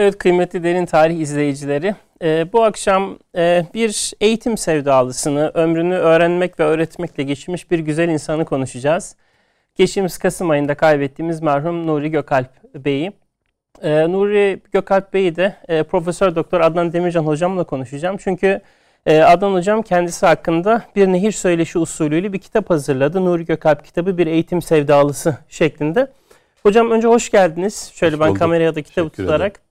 Evet kıymetli Derin Tarih izleyicileri, e, bu akşam e, bir eğitim sevdalısını, ömrünü öğrenmek ve öğretmekle geçirmiş bir güzel insanı konuşacağız. Geçtiğimiz Kasım ayında kaybettiğimiz merhum Nuri Gökalp Bey'i. E, Nuri Gökalp Bey'i de e, Profesör Doktor Adnan Demircan hocamla konuşacağım. Çünkü e, Adnan hocam kendisi hakkında bir nehir söyleşi usulüyle bir kitap hazırladı. Nuri Gökalp kitabı bir eğitim sevdalısı şeklinde. Hocam önce hoş geldiniz. Şöyle hoş ben kameraya da kitabı Teşekkür tutarak.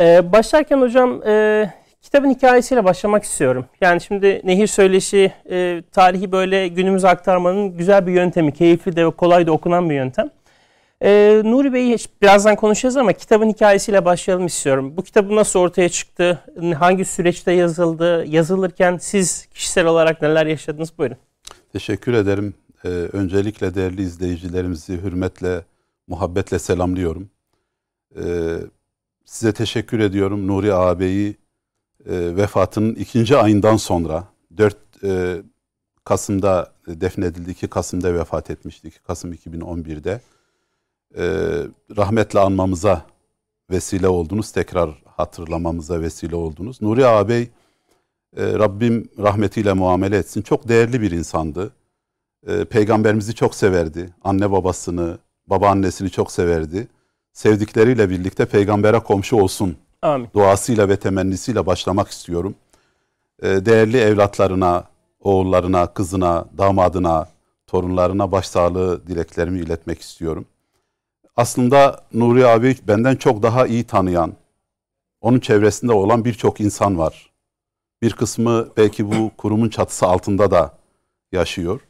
Ee, başlarken hocam e, kitabın hikayesiyle başlamak istiyorum. Yani şimdi Nehir Söyleşi e, tarihi böyle günümüze aktarmanın güzel bir yöntemi. Keyifli de kolay da okunan bir yöntem. E, Nuri Bey'i birazdan konuşacağız ama kitabın hikayesiyle başlayalım istiyorum. Bu kitabı nasıl ortaya çıktı? Hangi süreçte yazıldı? Yazılırken siz kişisel olarak neler yaşadınız? Buyurun. Teşekkür ederim. Ee, öncelikle değerli izleyicilerimizi hürmetle, muhabbetle selamlıyorum. Ee, size teşekkür ediyorum. Nuri ağabeyi e, vefatının ikinci ayından sonra 4 e, Kasım'da defnedildi. 2 Kasım'da vefat etmişti. 2 Kasım 2011'de. E, rahmetle anmamıza vesile oldunuz. Tekrar hatırlamamıza vesile oldunuz. Nuri ağabey e, Rabbim rahmetiyle muamele etsin. Çok değerli bir insandı. E, peygamberimizi çok severdi. Anne babasını, babaannesini çok severdi sevdikleriyle birlikte peygambere komşu olsun Amin. duasıyla ve temennisiyle başlamak istiyorum. Ee, değerli evlatlarına, oğullarına, kızına, damadına, torunlarına başsağlığı dileklerimi iletmek istiyorum. Aslında Nuri abi benden çok daha iyi tanıyan, onun çevresinde olan birçok insan var. Bir kısmı belki bu kurumun çatısı altında da yaşıyor,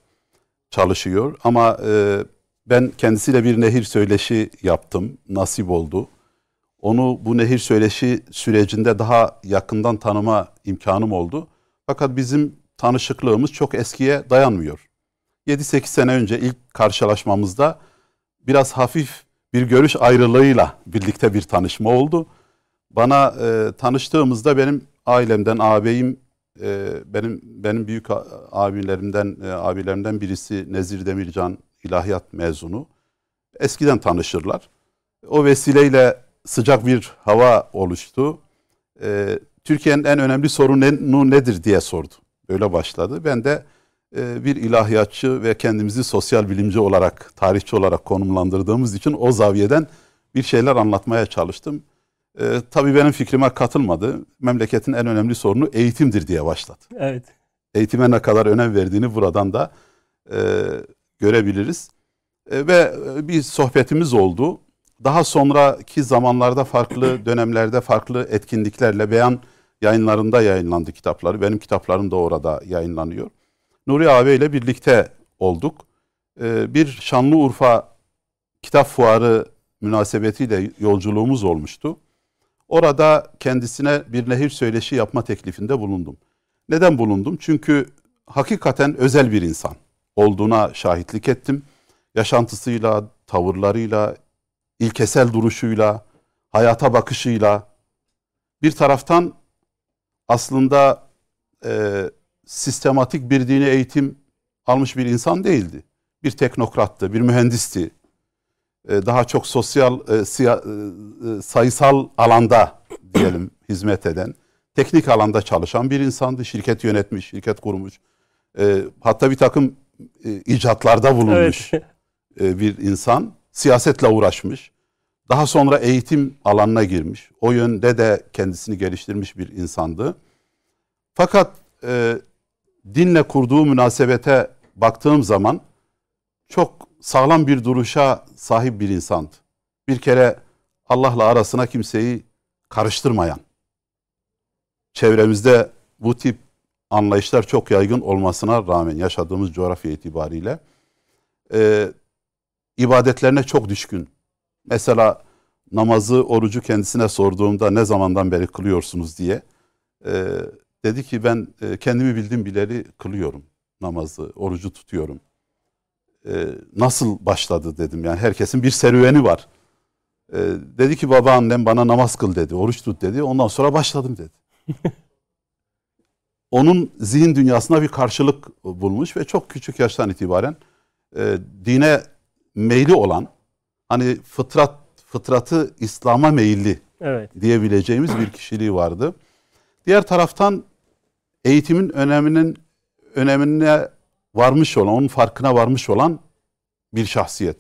çalışıyor. Ama e, ben kendisiyle bir nehir söyleşi yaptım. Nasip oldu. Onu bu nehir söyleşi sürecinde daha yakından tanıma imkanım oldu. Fakat bizim tanışıklığımız çok eskiye dayanmıyor. 7-8 sene önce ilk karşılaşmamızda biraz hafif bir görüş ayrılığıyla birlikte bir tanışma oldu. Bana e, tanıştığımızda benim ailemden ağabeyim e, benim benim büyük abilerimden e, abilerimden birisi Nezir Demircan ilahiyat mezunu. Eskiden tanışırlar. O vesileyle sıcak bir hava oluştu. Ee, Türkiye'nin en önemli sorunu nedir diye sordu. Böyle başladı. Ben de e, bir ilahiyatçı ve kendimizi sosyal bilimci olarak, tarihçi olarak konumlandırdığımız için o zaviyeden bir şeyler anlatmaya çalıştım. E, tabii benim fikrime katılmadı. Memleketin en önemli sorunu eğitimdir diye başladı. Evet. Eğitime ne kadar önem verdiğini buradan da e, görebiliriz. E, ve e, bir sohbetimiz oldu. Daha sonraki zamanlarda farklı dönemlerde farklı etkinliklerle beyan yayınlarında yayınlandı kitapları. Benim kitaplarım da orada yayınlanıyor. Nuri abi ile birlikte olduk. E, bir Şanlıurfa kitap fuarı münasebetiyle yolculuğumuz olmuştu. Orada kendisine bir nehir söyleşi yapma teklifinde bulundum. Neden bulundum? Çünkü hakikaten özel bir insan olduğuna şahitlik ettim. Yaşantısıyla, tavırlarıyla, ilkesel duruşuyla, hayata bakışıyla bir taraftan aslında e, sistematik bir dini eğitim almış bir insan değildi. Bir teknokrattı, bir mühendisti. E, daha çok sosyal, e, siya, e, sayısal alanda diyelim hizmet eden, teknik alanda çalışan bir insandı. Şirket yönetmiş, şirket kurmuş. E, hatta bir takım e, icatlarda bulunmuş evet. e, bir insan. Siyasetle uğraşmış. Daha sonra eğitim alanına girmiş. O yönde de kendisini geliştirmiş bir insandı. Fakat e, dinle kurduğu münasebete baktığım zaman çok sağlam bir duruşa sahip bir insandı. Bir kere Allah'la arasına kimseyi karıştırmayan, çevremizde bu tip anlayışlar çok yaygın olmasına rağmen yaşadığımız coğrafya itibariyle e, ibadetlerine çok düşkün. Mesela namazı, orucu kendisine sorduğumda ne zamandan beri kılıyorsunuz diye e, dedi ki ben e, kendimi bildim bileli kılıyorum namazı, orucu tutuyorum. E, nasıl başladı dedim yani herkesin bir serüveni var. E, dedi ki babaannem bana namaz kıl dedi, oruç tut dedi. Ondan sonra başladım dedi. onun zihin dünyasına bir karşılık bulmuş ve çok küçük yaştan itibaren e, dine meyli olan hani fıtrat fıtratı İslam'a meyilli evet. diyebileceğimiz bir kişiliği vardı. Diğer taraftan eğitimin öneminin önemine varmış olan, onun farkına varmış olan bir şahsiyet.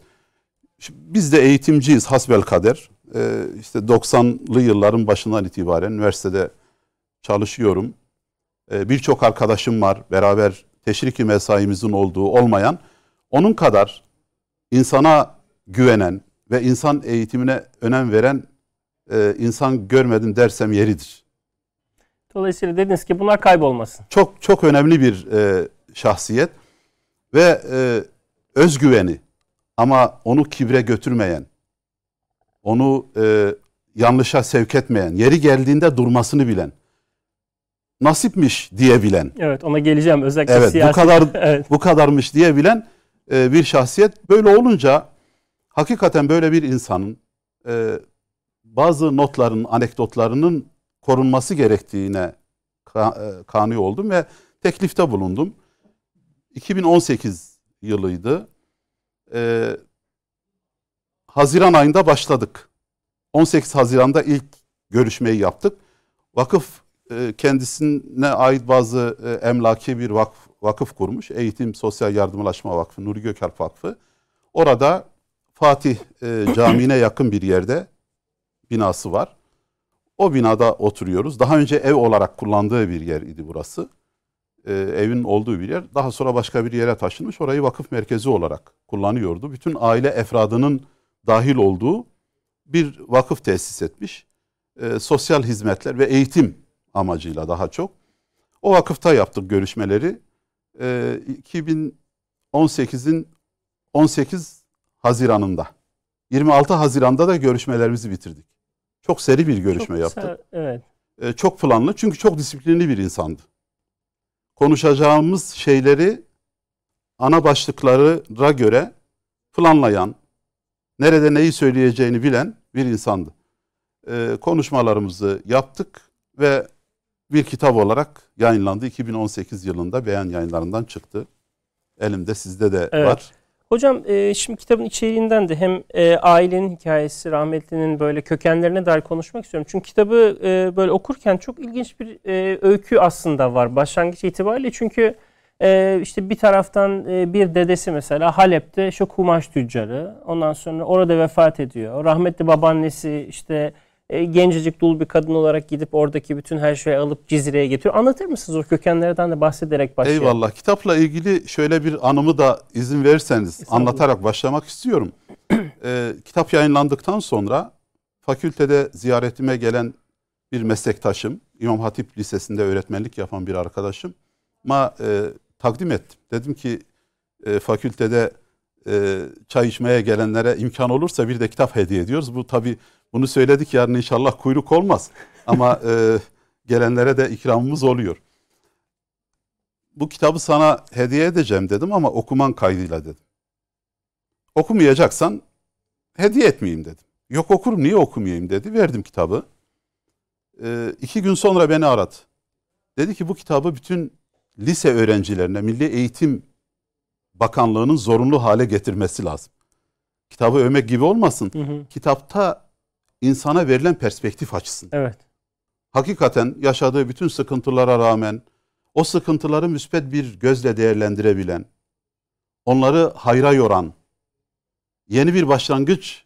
Biz de eğitimciyiz hasbel kader. Ee, işte 90'lı yılların başından itibaren üniversitede çalışıyorum. Ee, Birçok arkadaşım var. Beraber teşriki mesaimizin olduğu olmayan. Onun kadar insana güvenen ve insan eğitimine önem veren e, insan görmedim dersem yeridir. Dolayısıyla dediniz ki bunlar kaybolmasın. Çok çok önemli bir e, şahsiyet ve e, özgüveni ama onu kibre götürmeyen, onu e, yanlışa sevk etmeyen, yeri geldiğinde durmasını bilen, nasipmiş diyebilen. Evet, ona geleceğim özellikle evet, siyasi. bu kadar evet. bu kadarmış diyebilen e, bir şahsiyet. Böyle olunca hakikaten böyle bir insanın e, bazı notların, anekdotlarının korunması gerektiğine ka, e, kani oldum ve teklifte bulundum. 2018 yılıydı. E, Haziran ayında başladık. 18 Haziran'da ilk görüşmeyi yaptık. Vakıf kendisine ait bazı e, emlaki bir vakıf, vakıf kurmuş. Eğitim Sosyal Yardımlaşma Vakfı, Nuri Gökalp Vakfı. Orada Fatih e, Camii'ne yakın bir yerde binası var. O binada oturuyoruz. Daha önce ev olarak kullandığı bir yer idi burası. Ee, evin olduğu bir yer. Daha sonra başka bir yere taşınmış. Orayı vakıf merkezi olarak kullanıyordu. Bütün aile efradının dahil olduğu bir vakıf tesis etmiş. Ee, sosyal hizmetler ve eğitim amacıyla daha çok. O vakıfta yaptık görüşmeleri. Ee, 2018'in 18 Haziran'ında. 26 Haziran'da da görüşmelerimizi bitirdik. Çok seri bir görüşme Çok yaptık. kısa, evet. Ee, çok planlı çünkü çok disiplinli bir insandı. Konuşacağımız şeyleri ana başlıklara göre planlayan, nerede neyi söyleyeceğini bilen bir insandı. Ee, konuşmalarımızı yaptık ve bir kitap olarak yayınlandı. 2018 yılında beyan yayınlarından çıktı. Elimde sizde de Evet. var. Hocam e, şimdi kitabın içeriğinden de hem e, ailenin hikayesi, rahmetlinin böyle kökenlerine dair konuşmak istiyorum. Çünkü kitabı e, böyle okurken çok ilginç bir e, öykü aslında var başlangıç itibariyle. Çünkü e, işte bir taraftan e, bir dedesi mesela Halep'te şu kumaş tüccarı. Ondan sonra orada vefat ediyor. Rahmetli babaannesi işte e, gencecik dul bir kadın olarak gidip oradaki bütün her şeyi alıp Cizre'ye getiriyor. Anlatır mısınız o kökenlerden de bahsederek başlayalım. Eyvallah. Kitapla ilgili şöyle bir anımı da izin verirseniz anlatarak başlamak istiyorum. Ee, kitap yayınlandıktan sonra fakültede ziyaretime gelen bir meslektaşım, İmam Hatip Lisesi'nde öğretmenlik yapan bir arkadaşım ama e, takdim ettim. Dedim ki e, fakültede e, çay içmeye gelenlere imkan olursa bir de kitap hediye ediyoruz. Bu tabi bunu söyledik yarın inşallah kuyruk olmaz ama e, gelenlere de ikramımız oluyor bu kitabı sana hediye edeceğim dedim ama okuman kaydıyla dedim. Okumayacaksan hediye etmeyeyim dedim. Yok okurum niye okumayayım dedi. Verdim kitabı. Ee, iki gün sonra beni aradı. Dedi ki bu kitabı bütün lise öğrencilerine Milli Eğitim Bakanlığı'nın zorunlu hale getirmesi lazım. Kitabı övmek gibi olmasın. Hı hı. Kitapta insana verilen perspektif açısın Evet. hakikaten yaşadığı bütün sıkıntılara rağmen o sıkıntıları müspet bir gözle değerlendirebilen, onları hayra yoran, yeni bir başlangıç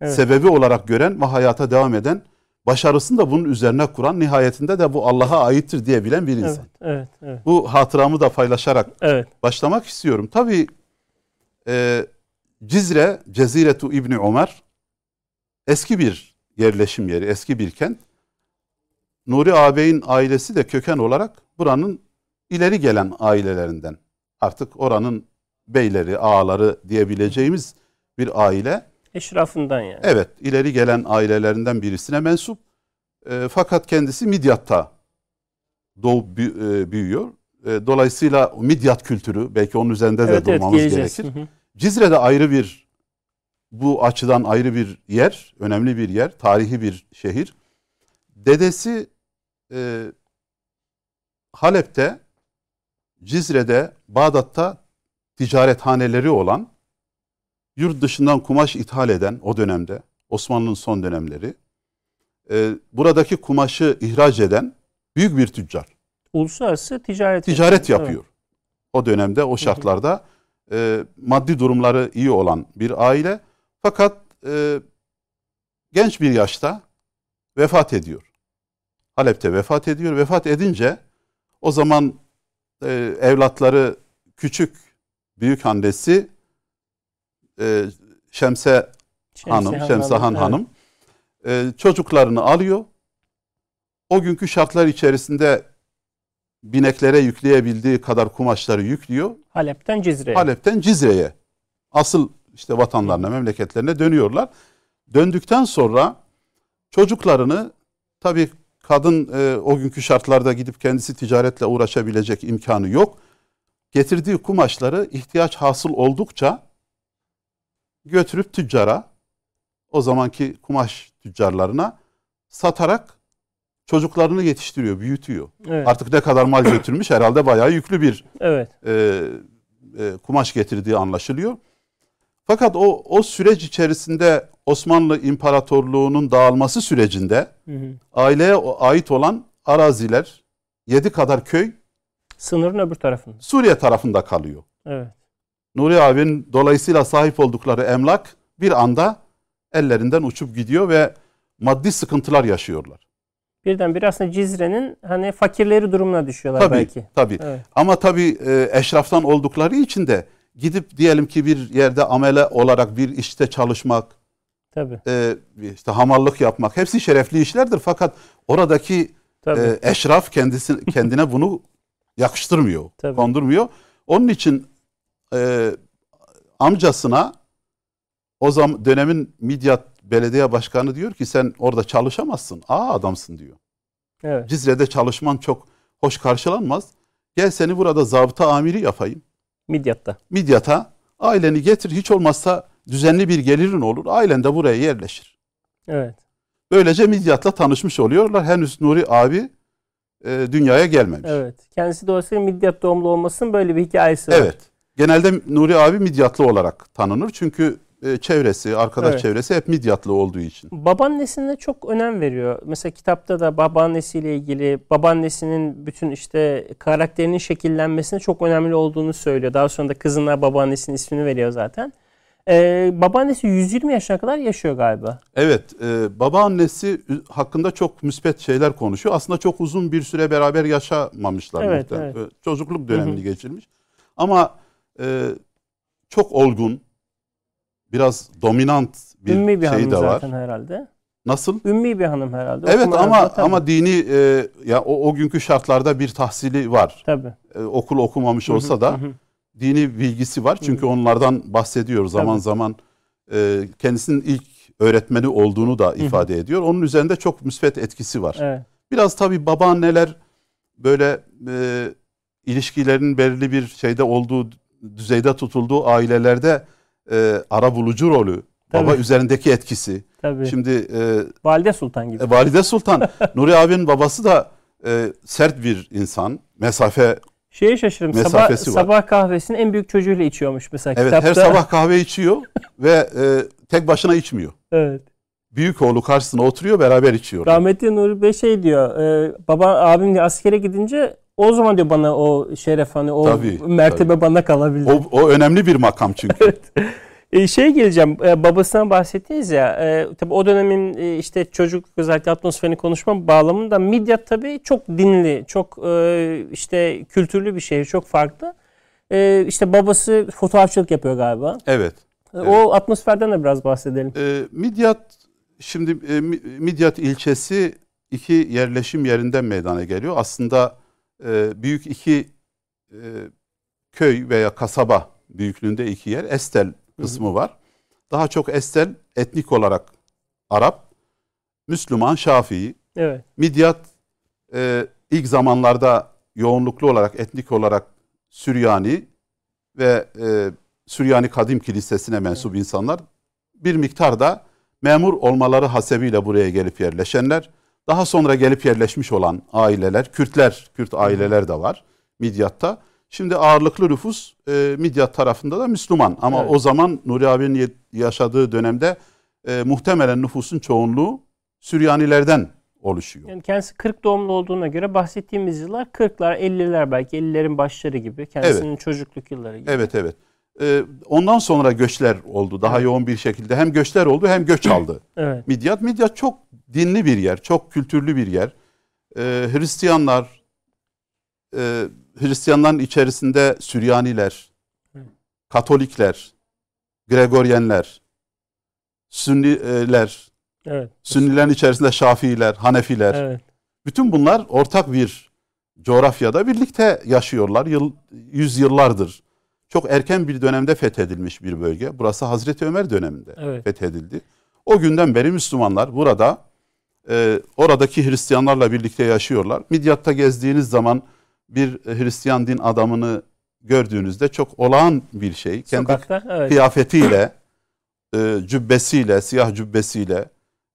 Evet. sebebi olarak gören ve hayata devam eden, başarısını da bunun üzerine kuran, nihayetinde de bu Allah'a aittir diyebilen bir insan. Evet, evet, evet. Bu hatıramı da paylaşarak Evet. başlamak istiyorum. Tabii e, Cizre, Ceziretu İbni Ömer eski bir yerleşim yeri, eski bir kent. Nuri ağabeyin ailesi de köken olarak buranın ileri gelen ailelerinden. Artık oranın beyleri, ağaları diyebileceğimiz bir aile. Eşrafından yani. Evet, ileri gelen ailelerinden birisine mensup. E, fakat kendisi Midyat'ta doğup e, büyüyor. E, dolayısıyla Midyat kültürü belki onun üzerinde de evet, evet, durmamız geleceğiz. gerekir. Hı hı. Cizre'de ayrı bir bu açıdan ayrı bir yer, önemli bir yer, tarihi bir şehir. Dedesi e, Halep'te, Cizre'de, Bağdat'ta ticarethaneleri olan, yurt dışından kumaş ithal eden o dönemde, Osmanlı'nın son dönemleri, e, buradaki kumaşı ihraç eden büyük bir tüccar. Uluslararası ticaret Ticaret yapıyor. Evet. O dönemde o şartlarda e, maddi durumları iyi olan bir aile fakat e, genç bir yaşta vefat ediyor. Halep'te vefat ediyor. Vefat edince o zaman e, evlatları küçük büyük annesi e, Şemse, Şemse Hanım, Hanım, Şemsahan evet. Hanım e, çocuklarını alıyor. O günkü şartlar içerisinde bineklere yükleyebildiği kadar kumaşları yüklüyor. Halep'ten Cizre'ye. Halep'ten Cizre'ye. Asıl işte vatanlarına, memleketlerine dönüyorlar. Döndükten sonra çocuklarını tabii kadın e, o günkü şartlarda gidip kendisi ticaretle uğraşabilecek imkanı yok. Getirdiği kumaşları ihtiyaç hasıl oldukça götürüp tüccara, o zamanki kumaş tüccarlarına satarak çocuklarını yetiştiriyor, büyütüyor. Evet. Artık ne kadar mal götürmüş herhalde bayağı yüklü bir evet. e, e, kumaş getirdiği anlaşılıyor. Fakat o o süreç içerisinde Osmanlı İmparatorluğu'nun dağılması sürecinde hı hı. aileye ait olan araziler, yedi kadar köy sınırın öbür tarafında. Suriye tarafında kalıyor. Evet. Nuri abinin dolayısıyla sahip oldukları emlak bir anda ellerinden uçup gidiyor ve maddi sıkıntılar yaşıyorlar. Birdenbire aslında Cizre'nin hani fakirleri durumuna düşüyorlar tabii, belki. Tabii. Evet. Ama tabii e, eşraftan oldukları için de gidip diyelim ki bir yerde amele olarak bir işte çalışmak, tabii. E, işte hamallık yapmak hepsi şerefli işlerdir. Fakat oradaki e, eşraf kendisi kendine bunu yakıştırmıyor, tabii. kondurmuyor. Onun için e, amcasına o zaman dönemin Midyat belediye başkanı diyor ki sen orada çalışamazsın. Aa adamsın diyor. Evet. Cizre'de çalışman çok hoş karşılanmaz. Gel seni burada zabıta amiri yapayım. Midyat'ta. Midyat'a aileni getir hiç olmazsa düzenli bir gelirin olur. Ailen de buraya yerleşir. Evet. Böylece Midyat'la tanışmış oluyorlar. Henüz Nuri abi e, dünyaya gelmemiş. Evet. Kendisi dolayısıyla Midyat doğumlu olmasının böyle bir hikayesi var. Evet. Genelde Nuri abi Midyatlı olarak tanınır. Çünkü e, çevresi, arkadaş evet. çevresi hep Midyatlı olduğu için. Babaannesine çok önem veriyor. Mesela kitapta da babaannesiyle ilgili babaannesinin bütün işte karakterinin şekillenmesine çok önemli olduğunu söylüyor. Daha sonra da kızına babaannesinin ismini veriyor zaten. Ee, babaannesi 120 yaşına kadar yaşıyor galiba. Evet, e, babaannesi hakkında çok müspet şeyler konuşuyor. Aslında çok uzun bir süre beraber yaşamamışlar. Evet, evet. Çocukluk dönemini Hı-hı. geçirmiş. Ama e, çok olgun, biraz dominant bir, Ümmi bir şey hanım de var. zaten herhalde. Nasıl? Ümmi bir hanım herhalde. Evet Okuma ama ama dini e, ya o, o günkü şartlarda bir tahsili var. Tabii. E, okul okumamış olsa da dini bilgisi var. Çünkü onlardan bahsediyor zaman Tabii. zaman e, kendisinin ilk öğretmeni olduğunu da ifade ediyor. Onun üzerinde çok müsbet etkisi var. Evet. Biraz tabii babaanneler böyle e, ilişkilerin belirli bir şeyde olduğu düzeyde tutulduğu ailelerde e, ara bulucu rolü, Tabii. baba üzerindeki etkisi. Tabii. Şimdi e, Valide Sultan gibi. E, Valide Sultan. Nuri abinin babası da e, sert bir insan. Mesafe Şeye şaşırdım. Sabah, var. sabah kahvesini en büyük çocuğuyla içiyormuş mesela evet, kitapta. her sabah kahve içiyor ve e, tek başına içmiyor. Evet. Büyük oğlu karşısına oturuyor beraber içiyor. Rahmetli Nuri Bey şey diyor. E, baba abim de askere gidince o zaman diyor bana o şeref hani o tabii, mertebe tabii. bana kalabilir. O, o önemli bir makam çünkü. evet. E, şey geleceğim e, babasından bahsettiniz ya e, tabi o dönemin e, işte çocuk özellikle atmosferini konuşma bağlamında Midyat tabi çok dinli çok e, işte kültürlü bir şehir çok farklı. E, işte babası fotoğrafçılık yapıyor galiba. Evet. E, evet. O atmosferden de biraz bahsedelim. E, Midyat şimdi e, Midyat ilçesi iki yerleşim yerinden meydana geliyor. Aslında e, büyük iki e, köy veya kasaba büyüklüğünde iki yer. Estel kısmı var. Daha çok Estel etnik olarak Arap, Müslüman, Şafii. Evet. Midyat e, ilk zamanlarda yoğunluklu olarak etnik olarak Süryani ve e, Süryani Kadim Kilisesi'ne mensup evet. insanlar bir miktar da memur olmaları hasebiyle buraya gelip yerleşenler. Daha sonra gelip yerleşmiş olan aileler, Kürtler, Kürt aileler de var Midyat'ta. Şimdi ağırlıklı nüfus e, Midyat tarafında da Müslüman. Ama evet. o zaman Nuri abinin yaşadığı dönemde e, muhtemelen nüfusun çoğunluğu Süryanilerden oluşuyor. Yani kendisi 40 doğumlu olduğuna göre bahsettiğimiz yıllar 40'lar, 50'ler belki 50'lerin başları gibi. Kendisinin evet. çocukluk yılları gibi. Evet evet. Ee, ondan sonra göçler oldu daha evet. yoğun bir şekilde. Hem göçler oldu hem göç aldı. evet. Midyat, Midyat çok dinli bir yer, çok kültürlü bir yer. Ee, Hristiyanlar, e, Hristiyanların içerisinde Süryaniler, Katolikler, Gregoryenler, Sünniler, evet. Sünnilerin içerisinde Şafiiler, Hanefiler. Evet. Bütün bunlar ortak bir coğrafyada birlikte yaşıyorlar. Yıl, yüzyıllardır. Çok erken bir dönemde fethedilmiş bir bölge. Burası Hazreti Ömer döneminde evet. fethedildi. O günden beri Müslümanlar burada e, oradaki Hristiyanlarla birlikte yaşıyorlar. Midyat'ta gezdiğiniz zaman bir Hristiyan din adamını gördüğünüzde çok olağan bir şey. Kendi Sokakta, evet. kıyafetiyle, e, cübbesiyle, siyah cübbesiyle,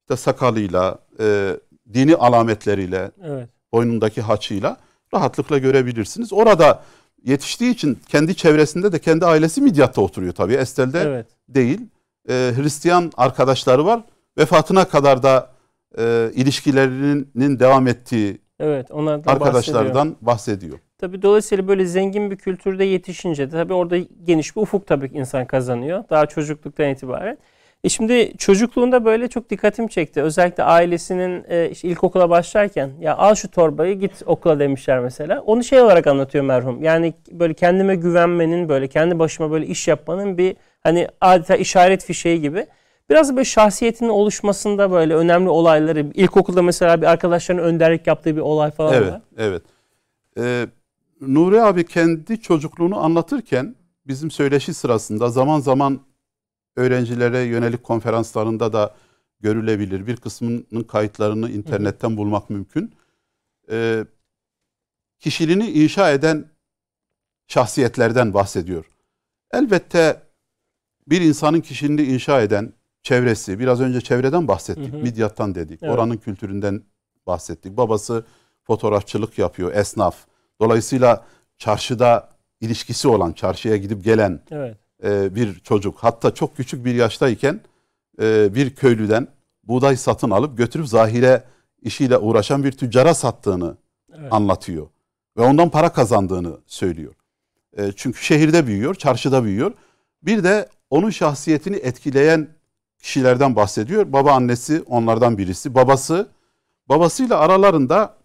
işte sakalıyla, e, dini alametleriyle, evet. boynundaki haçıyla rahatlıkla görebilirsiniz. Orada yetiştiği için kendi çevresinde de kendi ailesi Midyat'ta oturuyor tabii. Estel'de evet. değil. E, Hristiyan arkadaşları var. Vefatına kadar da e, ilişkilerinin devam ettiği evet, arkadaşlardan bahsediyor. bahsediyor. Tabii dolayısıyla böyle zengin bir kültürde yetişince de tabii orada geniş bir ufuk tabii insan kazanıyor. Daha çocukluktan itibaren. E şimdi çocukluğunda böyle çok dikkatim çekti. Özellikle ailesinin e, işte ilkokula başlarken ya al şu torbayı git okula demişler mesela. Onu şey olarak anlatıyor merhum. Yani böyle kendime güvenmenin böyle kendi başıma böyle iş yapmanın bir hani adeta işaret fişeği gibi. Biraz böyle şahsiyetinin oluşmasında böyle önemli olayları ilkokulda mesela bir arkadaşların önderlik yaptığı bir olay falan evet, var. Evet. Ee, Nuri abi kendi çocukluğunu anlatırken bizim söyleşi sırasında zaman zaman öğrencilere yönelik konferanslarında da görülebilir. Bir kısmının kayıtlarını internetten bulmak mümkün. Ee, kişiliğini inşa eden şahsiyetlerden bahsediyor. Elbette bir insanın kişiliğini inşa eden çevresi, biraz önce çevreden bahsettik, hı hı. Midyat'tan dedik, evet. oranın kültüründen bahsettik. Babası fotoğrafçılık yapıyor, esnaf. Dolayısıyla çarşıda ilişkisi olan, çarşıya gidip gelen evet. e, bir çocuk. Hatta çok küçük bir yaştayken e, bir köylüden buğday satın alıp götürüp zahire işiyle uğraşan bir tüccara sattığını evet. anlatıyor. Ve ondan para kazandığını söylüyor. E, çünkü şehirde büyüyor, çarşıda büyüyor. Bir de onun şahsiyetini etkileyen kişilerden bahsediyor. Baba annesi onlardan birisi. Babası, babasıyla aralarında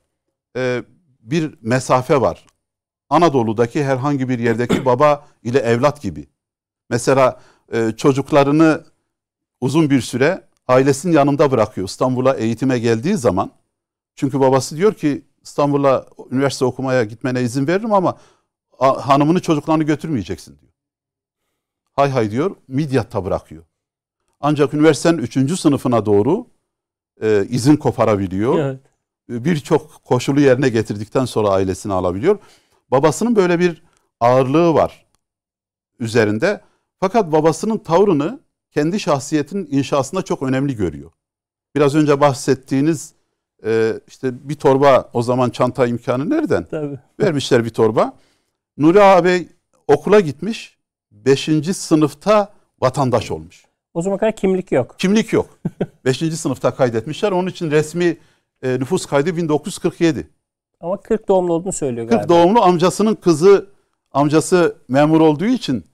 e, bir mesafe var. Anadolu'daki herhangi bir yerdeki baba ile evlat gibi. Mesela e, çocuklarını uzun bir süre ailesinin yanında bırakıyor. İstanbul'a eğitime geldiği zaman. Çünkü babası diyor ki İstanbul'a üniversite okumaya gitmene izin veririm ama hanımını çocuklarını götürmeyeceksin diyor. Hay hay diyor Midyat'ta bırakıyor. Ancak üniversitenin üçüncü sınıfına doğru e, izin koparabiliyor. Evet. Birçok koşulu yerine getirdikten sonra ailesini alabiliyor. Babasının böyle bir ağırlığı var üzerinde. Fakat babasının tavrını kendi şahsiyetinin inşasında çok önemli görüyor. Biraz önce bahsettiğiniz e, işte bir torba o zaman çanta imkanı nereden? Tabii. Vermişler bir torba. Nuri ağabey okula gitmiş. Beşinci sınıfta vatandaş olmuş. O zaman kadar kimlik yok. Kimlik yok. Beşinci sınıfta kaydetmişler. Onun için resmi e, nüfus kaydı 1947. Ama 40 doğumlu olduğunu söylüyor galiba. 40 doğumlu amcasının kızı, amcası memur olduğu için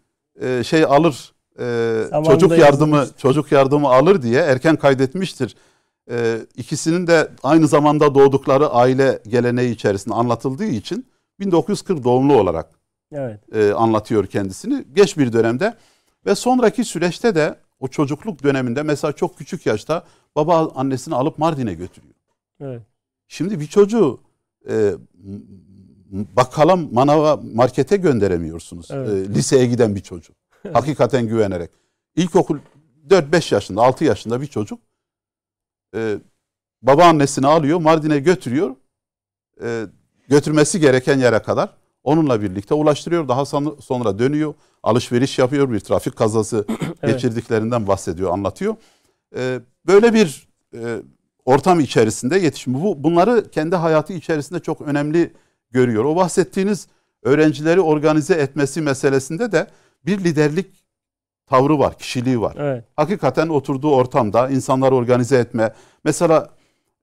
e, şey alır, e, çocuk yardımı yazılmış. çocuk yardımı alır diye erken kaydetmiştir. E, ikisinin de aynı zamanda doğdukları aile geleneği içerisinde anlatıldığı için 1940 doğumlu olarak evet. e, anlatıyor kendisini. Geç bir dönemde ve sonraki süreçte de o çocukluk döneminde mesela çok küçük yaşta baba annesini alıp Mardin'e götürüyor. Evet. Şimdi bir çocuğu e, bakkala, manava, markete gönderemiyorsunuz. Evet. E, liseye giden bir çocuk. Hakikaten güvenerek. İlkokul 4-5 yaşında, 6 yaşında bir çocuk e, baba annesini alıyor, Mardin'e götürüyor. E, götürmesi gereken yere kadar onunla birlikte ulaştırıyor. Daha sonra dönüyor, alışveriş yapıyor, bir trafik kazası evet. geçirdiklerinden bahsediyor, anlatıyor. E, böyle bir e, ortam içerisinde yetişmiş. Bu, bunları kendi hayatı içerisinde çok önemli görüyor. O bahsettiğiniz öğrencileri organize etmesi meselesinde de bir liderlik tavrı var, kişiliği var. Evet. Hakikaten oturduğu ortamda insanları organize etme. Mesela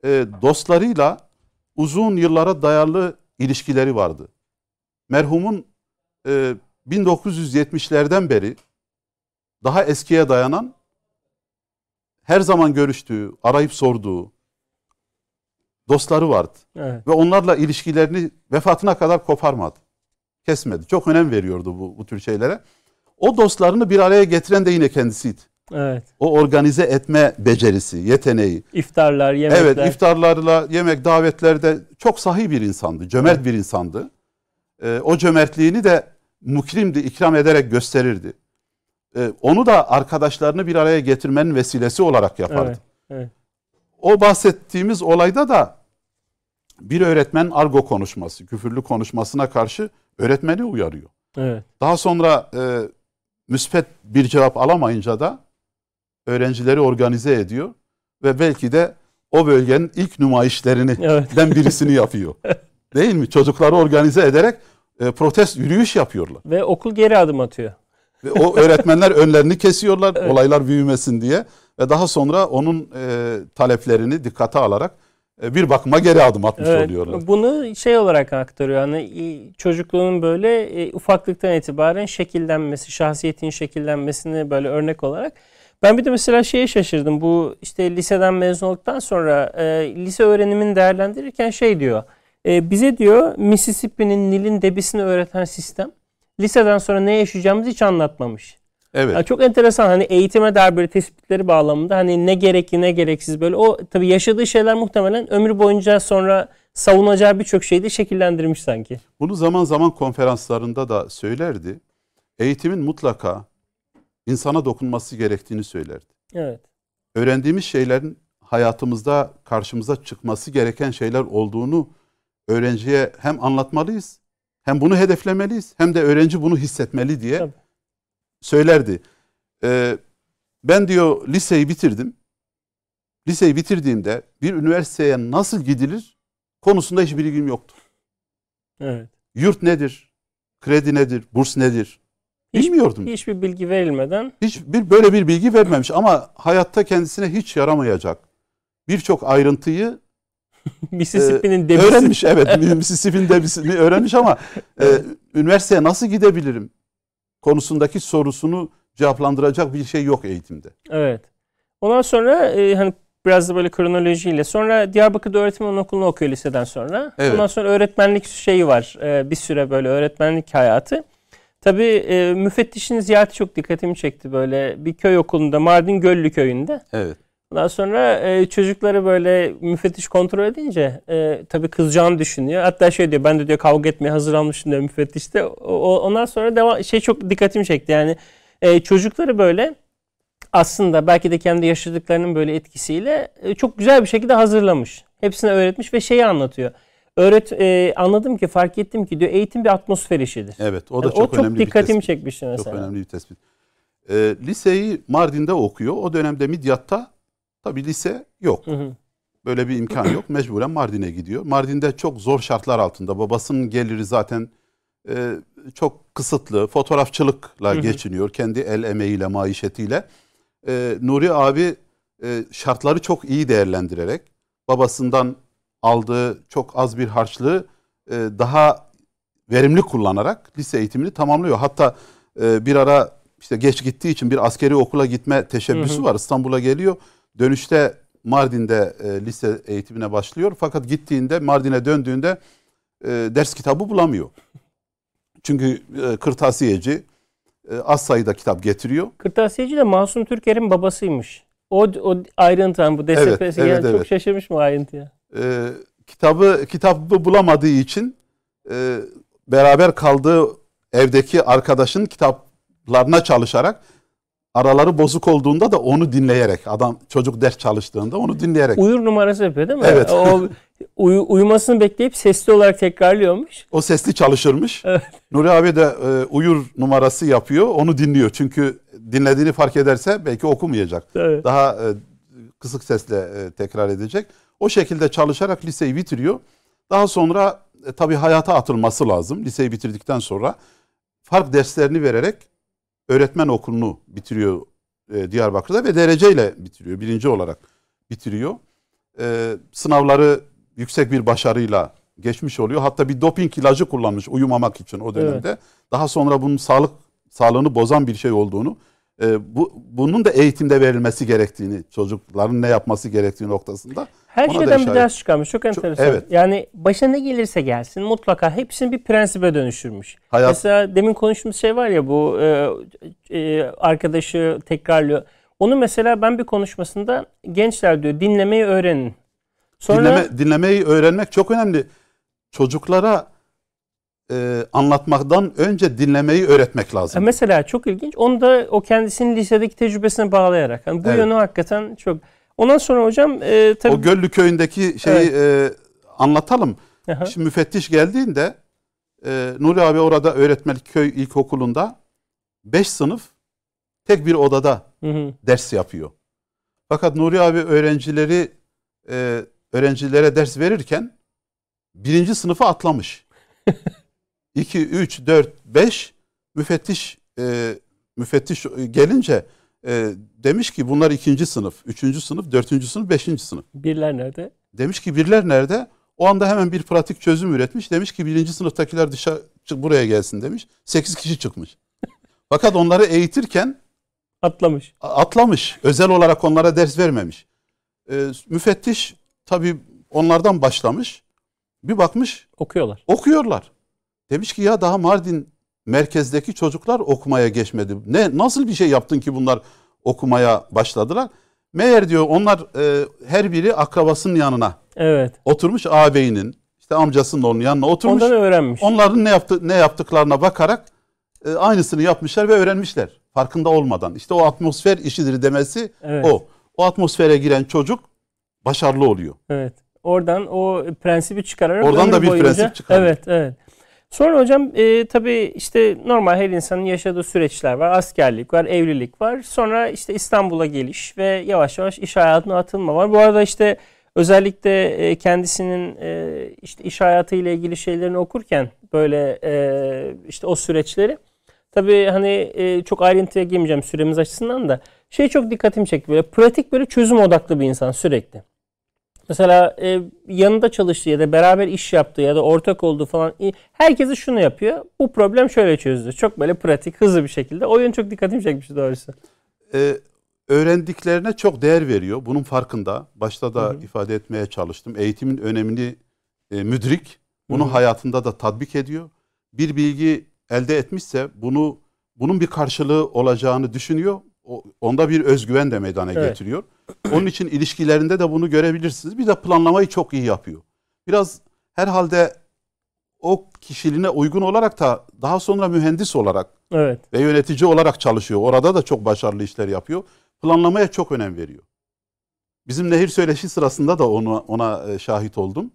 e, dostlarıyla uzun yıllara dayalı ilişkileri vardı. Merhumun e, 1970'lerden beri daha eskiye dayanan her zaman görüştüğü, arayıp sorduğu dostları vardı. Evet. Ve onlarla ilişkilerini vefatına kadar koparmadı. Kesmedi. Çok önem veriyordu bu, bu tür şeylere. O dostlarını bir araya getiren de yine kendisiydi. Evet. O organize etme becerisi, yeteneği. İftarlar, yemekler. Evet, iftarlarla, yemek, davetlerde çok sahi bir insandı, cömert bir insandı. Ee, o cömertliğini de mukrimdi, ikram ederek gösterirdi. Ee, onu da arkadaşlarını bir araya getirmenin vesilesi olarak yapardı. Evet, evet. O bahsettiğimiz olayda da bir öğretmen argo konuşması, küfürlü konuşmasına karşı öğretmeni uyarıyor. Evet. Daha sonra e, müspet bir cevap alamayınca da öğrencileri organize ediyor ve belki de o bölgenin ilk nümayişlerini Evet. birisini yapıyor. Değil mi? Çocukları organize ederek e, protest yürüyüş yapıyorlar. Ve okul geri adım atıyor. Ve o öğretmenler önlerini kesiyorlar Evet. olaylar büyümesin diye ve daha sonra onun e, taleplerini dikkate alarak e, bir bakıma geri adım atmış Evet, oluyorlar. Bunu şey olarak aktarıyor. Hani çocukluğunun böyle e, ufaklıktan itibaren şekillenmesi, şahsiyetin şekillenmesini böyle örnek olarak. Ben bir de mesela şeye şaşırdım. Bu işte liseden mezun olduktan sonra e, lise öğrenimini değerlendirirken şey diyor. E, bize diyor Mississippi'nin Nil'in debisini öğreten sistem liseden sonra ne yaşayacağımızı hiç anlatmamış. Evet. Ya çok enteresan hani eğitime dair böyle tespitleri bağlamında hani ne gerekli ne gereksiz böyle o tabii yaşadığı şeyler muhtemelen ömrü boyunca sonra savunacağı birçok şeyi de şekillendirmiş sanki. Bunu zaman zaman konferanslarında da söylerdi. Eğitimin mutlaka insana dokunması gerektiğini söylerdi. Evet. Öğrendiğimiz şeylerin hayatımızda karşımıza çıkması gereken şeyler olduğunu öğrenciye hem anlatmalıyız, hem bunu hedeflemeliyiz, hem de öğrenci bunu hissetmeli diye Tabii. söylerdi. Ee, ben diyor liseyi bitirdim. Liseyi bitirdiğimde bir üniversiteye nasıl gidilir konusunda hiçbir bilgim yoktu. Evet. Yurt nedir? Kredi nedir? Burs nedir? Hiç- Bilmiyordum. Hiçbir bilgi verilmeden Hiç bir böyle bir bilgi vermemiş ama hayatta kendisine hiç yaramayacak birçok ayrıntıyı Mississippi'nin debisi öğrenmiş. Evet, Mississippi'nin debisini öğrenmiş ama e, üniversiteye nasıl gidebilirim konusundaki sorusunu cevaplandıracak bir şey yok eğitimde. Evet. Ondan sonra e, hani biraz da böyle kronolojiyle sonra Diyarbakır'da öğretim okuluunu okuyor liseden sonra. Evet. Ondan sonra öğretmenlik şeyi var. E, bir süre böyle öğretmenlik hayatı. Tabii e, müfettişin ziyareti çok dikkatimi çekti böyle bir köy okulunda Mardin Göllü köyünde. Evet. Ondan sonra e, çocukları böyle müfettiş kontrol edince e, tabii kızacağını düşünüyor. Hatta şey diyor ben de diyor kavga etmeye hazırlanmışım diyor müfettiş de. O, o- ondan sonra devam, şey çok dikkatimi çekti yani e, çocukları böyle aslında belki de kendi yaşadıklarının böyle etkisiyle e, çok güzel bir şekilde hazırlamış. Hepsine öğretmiş ve şeyi anlatıyor. Öğret e, anladım ki fark ettim ki diyor eğitim bir atmosfer işidir. Evet, o da Yani çok, önemli bir dikkatimi tespit. çekmişti mesela. Çok önemli bir tespit. E, liseyi Mardin'de okuyor. O dönemde Midyat'ta tabii lise yok. Hı hı. Böyle bir imkan yok. Mecburen Mardin'e gidiyor. Mardin'de çok zor şartlar altında. Babasının geliri zaten e, çok kısıtlı. Fotoğrafçılıkla Hı hı. geçiniyor. Kendi el emeğiyle, maişetiyle. E, Nuri abi e, şartları çok iyi değerlendirerek babasından aldığı çok az bir harçlığı e, daha verimli kullanarak lise eğitimini tamamlıyor. Hatta e, bir ara işte geç gittiği için bir askeri okula gitme teşebbüsü Hı hı. var. İstanbul'a geliyor. Dönüşte Mardin'de e, lise eğitimine başlıyor. Fakat gittiğinde Mardin'e döndüğünde e, ders kitabı bulamıyor. Çünkü e, kırtasiyeci e, az sayıda kitap getiriyor. Kırtasiyeci de Masum Türker'in babasıymış. O, o ayrıntı hani bu DSP'si Evet, evet, yani çok evet. şaşırmış mı ayrıntıya? E, kitabı kitabı bulamadığı için e, beraber kaldığı evdeki arkadaşın kitaplarına çalışarak araları bozuk olduğunda da onu dinleyerek adam çocuk ders çalıştığında onu dinleyerek Uyur numarası yapıyor değil mi? Evet. O uyu- uyumasını bekleyip sesli olarak tekrarlıyormuş. o sesli çalışırmış. Evet. Nuri abi de e, uyur numarası yapıyor onu dinliyor. Çünkü dinlediğini fark ederse belki okumayacak. Evet. Daha e, kısık sesle e, tekrar edecek. O şekilde çalışarak liseyi bitiriyor. Daha sonra e, tabii hayata atılması lazım. Liseyi bitirdikten sonra fark derslerini vererek öğretmen okulunu bitiriyor e, Diyarbakır'da ve dereceyle bitiriyor. Birinci olarak bitiriyor. e, sınavları yüksek bir başarıyla geçmiş oluyor. Hatta bir doping ilacı kullanmış uyumamak için o dönemde. Evet. Daha sonra bunun sağlık sağlığını bozan bir şey olduğunu, e, bu bunun da eğitimde verilmesi gerektiğini, çocukların ne yapması gerektiği noktasında. Her şeyden bir ders çıkarmış. Çok enteresan. Çok, evet. Yani başına ne gelirse gelsin mutlaka hepsini bir prensibe dönüştürmüş. Hayat... Mesela demin konuştuğumuz şey var ya bu e, e, arkadaşı tekrarlıyor. Onu mesela ben bir konuşmasında gençler diyor dinlemeyi öğrenin. Sonra Dinleme, dinlemeyi öğrenmek çok önemli. Çocuklara e, anlatmaktan önce dinlemeyi öğretmek lazım. Mesela çok ilginç. Onu da o kendisinin lisedeki tecrübesine bağlayarak. Yani bu evet. yönü hakikaten çok. Ondan sonra hocam e, tabii... O Göllü köyündeki şeyi evet. e, anlatalım. Aha. Şimdi müfettiş geldiğinde e, Nuri abi orada öğretmenlik köy ilkokulunda 5 sınıf tek bir odada hı hı. ders yapıyor. Fakat Nuri abi öğrencileri e, öğrencilere ders verirken birinci sınıfı atlamış. 2, 3, 4, 5 müfettiş e, müfettiş gelince e, demiş ki bunlar ikinci sınıf, üçüncü sınıf, dördüncü sınıf, beşinci sınıf. Birler nerede? Demiş ki birler nerede? O anda hemen bir pratik çözüm üretmiş. Demiş ki birinci sınıftakiler dışarı buraya gelsin demiş. Sekiz kişi çıkmış. Fakat onları eğitirken atlamış. Atlamış. Özel olarak onlara ders vermemiş. E, müfettiş tabii onlardan başlamış. Bir bakmış. Okuyorlar. Okuyorlar. Demiş ki ya daha Mardin merkezdeki çocuklar okumaya geçmedi. Ne nasıl bir şey yaptın ki bunlar okumaya başladılar? Meğer diyor onlar e, her biri akrabasının yanına. Evet. Oturmuş ağabeyinin işte amcasının onun yanına oturmuş. Ondan öğrenmiş. Onların ne yaptı ne yaptıklarına bakarak e, aynısını yapmışlar ve öğrenmişler farkında olmadan. İşte o atmosfer işidir demesi evet. o. O atmosfere giren çocuk başarılı oluyor. Evet. Oradan o prensibi çıkararak Oradan da bir boyunca, prensip çıkarıyor. Evet, evet. Sonra hocam e, tabii işte normal her insanın yaşadığı süreçler var. Askerlik var, evlilik var. Sonra işte İstanbul'a geliş ve yavaş yavaş iş hayatına atılma var. Bu arada işte özellikle e, kendisinin e, işte iş hayatı ile ilgili şeylerini okurken böyle e, işte o süreçleri tabii hani e, çok ayrıntıya girmeyeceğim süremiz açısından da şey çok dikkatimi çekti böyle pratik böyle çözüm odaklı bir insan sürekli. Mesela e, yanında çalıştığı ya da beraber iş yaptığı ya da ortak olduğu falan herkesi şunu yapıyor. Bu problem şöyle çözdü. Çok böyle pratik, hızlı bir şekilde. O yön çok dikkatimi çekmişti doğrusu. Ee, öğrendiklerine çok değer veriyor. Bunun farkında. Başta da Hı-hı. ifade etmeye çalıştım. Eğitimin önemini e, müdrik. Bunu Hı-hı. hayatında da tatbik ediyor. Bir bilgi elde etmişse bunu bunun bir karşılığı olacağını düşünüyor. O, onda bir özgüven de meydana evet. getiriyor. Onun için ilişkilerinde de bunu görebilirsiniz. Bir de planlamayı çok iyi yapıyor. Biraz herhalde o kişiliğine uygun olarak da daha sonra mühendis olarak evet. ve yönetici olarak çalışıyor. Orada da çok başarılı işler yapıyor. Planlamaya çok önem veriyor. Bizim nehir söyleşi sırasında da onu ona e, şahit oldum.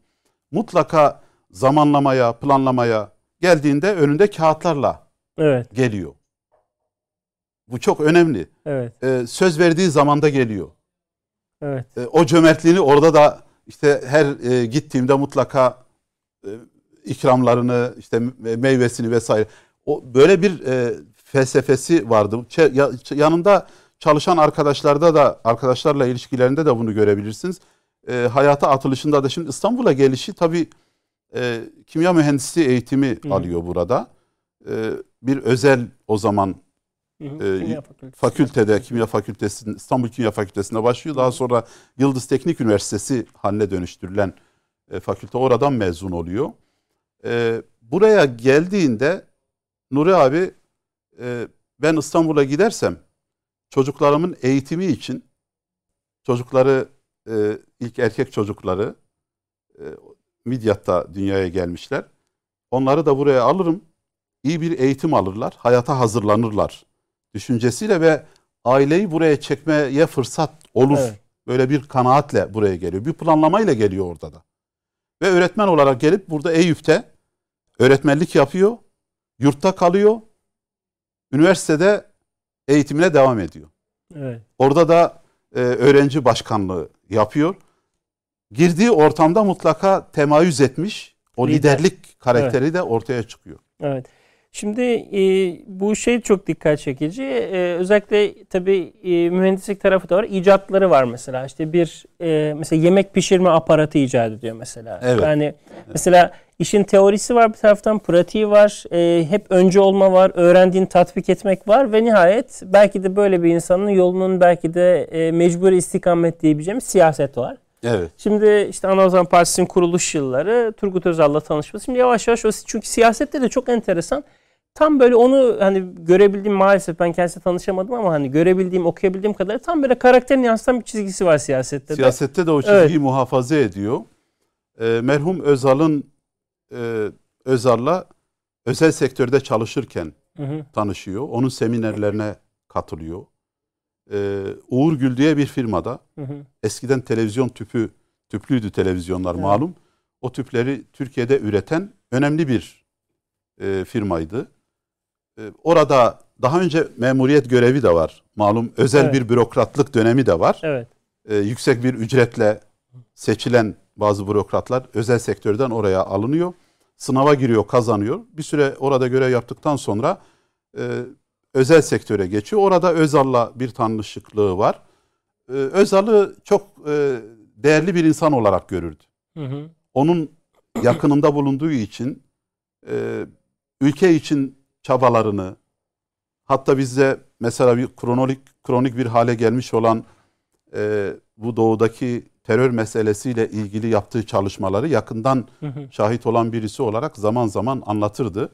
Mutlaka zamanlamaya, planlamaya geldiğinde önünde kağıtlarla evet. geliyor. Bu çok önemli. Evet. Ee, söz verdiği zamanda geliyor. Evet. E, o cömertliğini orada da işte her e, gittiğimde mutlaka e, ikramlarını işte meyvesini vesaire o böyle bir e, felsefesi vardı. Ç- ya, yanında çalışan arkadaşlarda da arkadaşlarla ilişkilerinde de bunu görebilirsiniz. E, hayata atılışında da şimdi İstanbul'a gelişi tabii e, kimya mühendisliği eğitimi Hı. alıyor burada. E, bir özel o zaman Hı, kimya fakültede, kimya fakültesinde, İstanbul Kimya Fakültesi'nde başlıyor. Daha sonra Yıldız Teknik Üniversitesi haline dönüştürülen e, fakülte oradan mezun oluyor. E, buraya geldiğinde Nuri abi e, ben İstanbul'a gidersem çocuklarımın eğitimi için çocukları e, ilk erkek çocukları e, Midyat'ta dünyaya gelmişler. Onları da buraya alırım. İyi bir eğitim alırlar. Hayata hazırlanırlar düşüncesiyle ve aileyi buraya çekmeye fırsat olur. Evet. Böyle bir kanaatle buraya geliyor. Bir planlamayla geliyor orada da. Ve öğretmen olarak gelip burada Eyüp'te öğretmenlik yapıyor. Yurtta kalıyor. Üniversitede eğitimine devam ediyor. Evet. Orada da e, öğrenci başkanlığı yapıyor. Girdiği ortamda mutlaka temayüz etmiş o Lider. liderlik karakteri evet. de ortaya çıkıyor. Evet. Şimdi e, bu şey çok dikkat çekici. E, özellikle tabii e, mühendislik tarafı da var. İcatları var mesela. İşte bir e, mesela yemek pişirme aparatı icat ediyor mesela. Evet. Yani evet. mesela işin teorisi var bir taraftan, pratiği var. E, hep önce olma var, öğrendiğin tatbik etmek var ve nihayet belki de böyle bir insanın yolunun belki de e, mecburi istikamet diyebileceğimiz siyaset var. Evet. Şimdi işte Anavazan Partisi'nin kuruluş yılları, Turgut Özal'la tanışması. Şimdi yavaş yavaş o çünkü siyasette de çok enteresan tam böyle onu hani görebildiğim maalesef ben kendisiyle tanışamadım ama hani görebildiğim, okuyabildiğim kadar tam böyle karakterini yansıtan bir çizgisi var siyasette de. Siyasette de o çizgiyi evet. muhafaza ediyor. E, merhum Özal'ın e, Özal'la özel sektörde çalışırken hı hı. tanışıyor. Onun seminerlerine katılıyor. E, Uğur Gül diye bir firmada hı hı. eskiden televizyon tüpü tüplüydü televizyonlar evet. malum. O tüpleri Türkiye'de üreten önemli bir e, firmaydı. Ee, orada daha önce memuriyet görevi de var. Malum özel evet. bir bürokratlık dönemi de var. Evet. Ee, yüksek bir ücretle seçilen bazı bürokratlar özel sektörden oraya alınıyor. Sınava giriyor, kazanıyor. Bir süre orada görev yaptıktan sonra e, özel sektöre geçiyor. Orada Özal'la bir tanışıklığı var. E, Özal'ı çok e, değerli bir insan olarak görürdü. Hı hı. Onun yakınında bulunduğu için e, ülke için çabalarını hatta bizde mesela bir kronik kronik bir hale gelmiş olan e, bu doğudaki terör meselesiyle ilgili yaptığı çalışmaları yakından hı hı. şahit olan birisi olarak zaman zaman anlatırdı.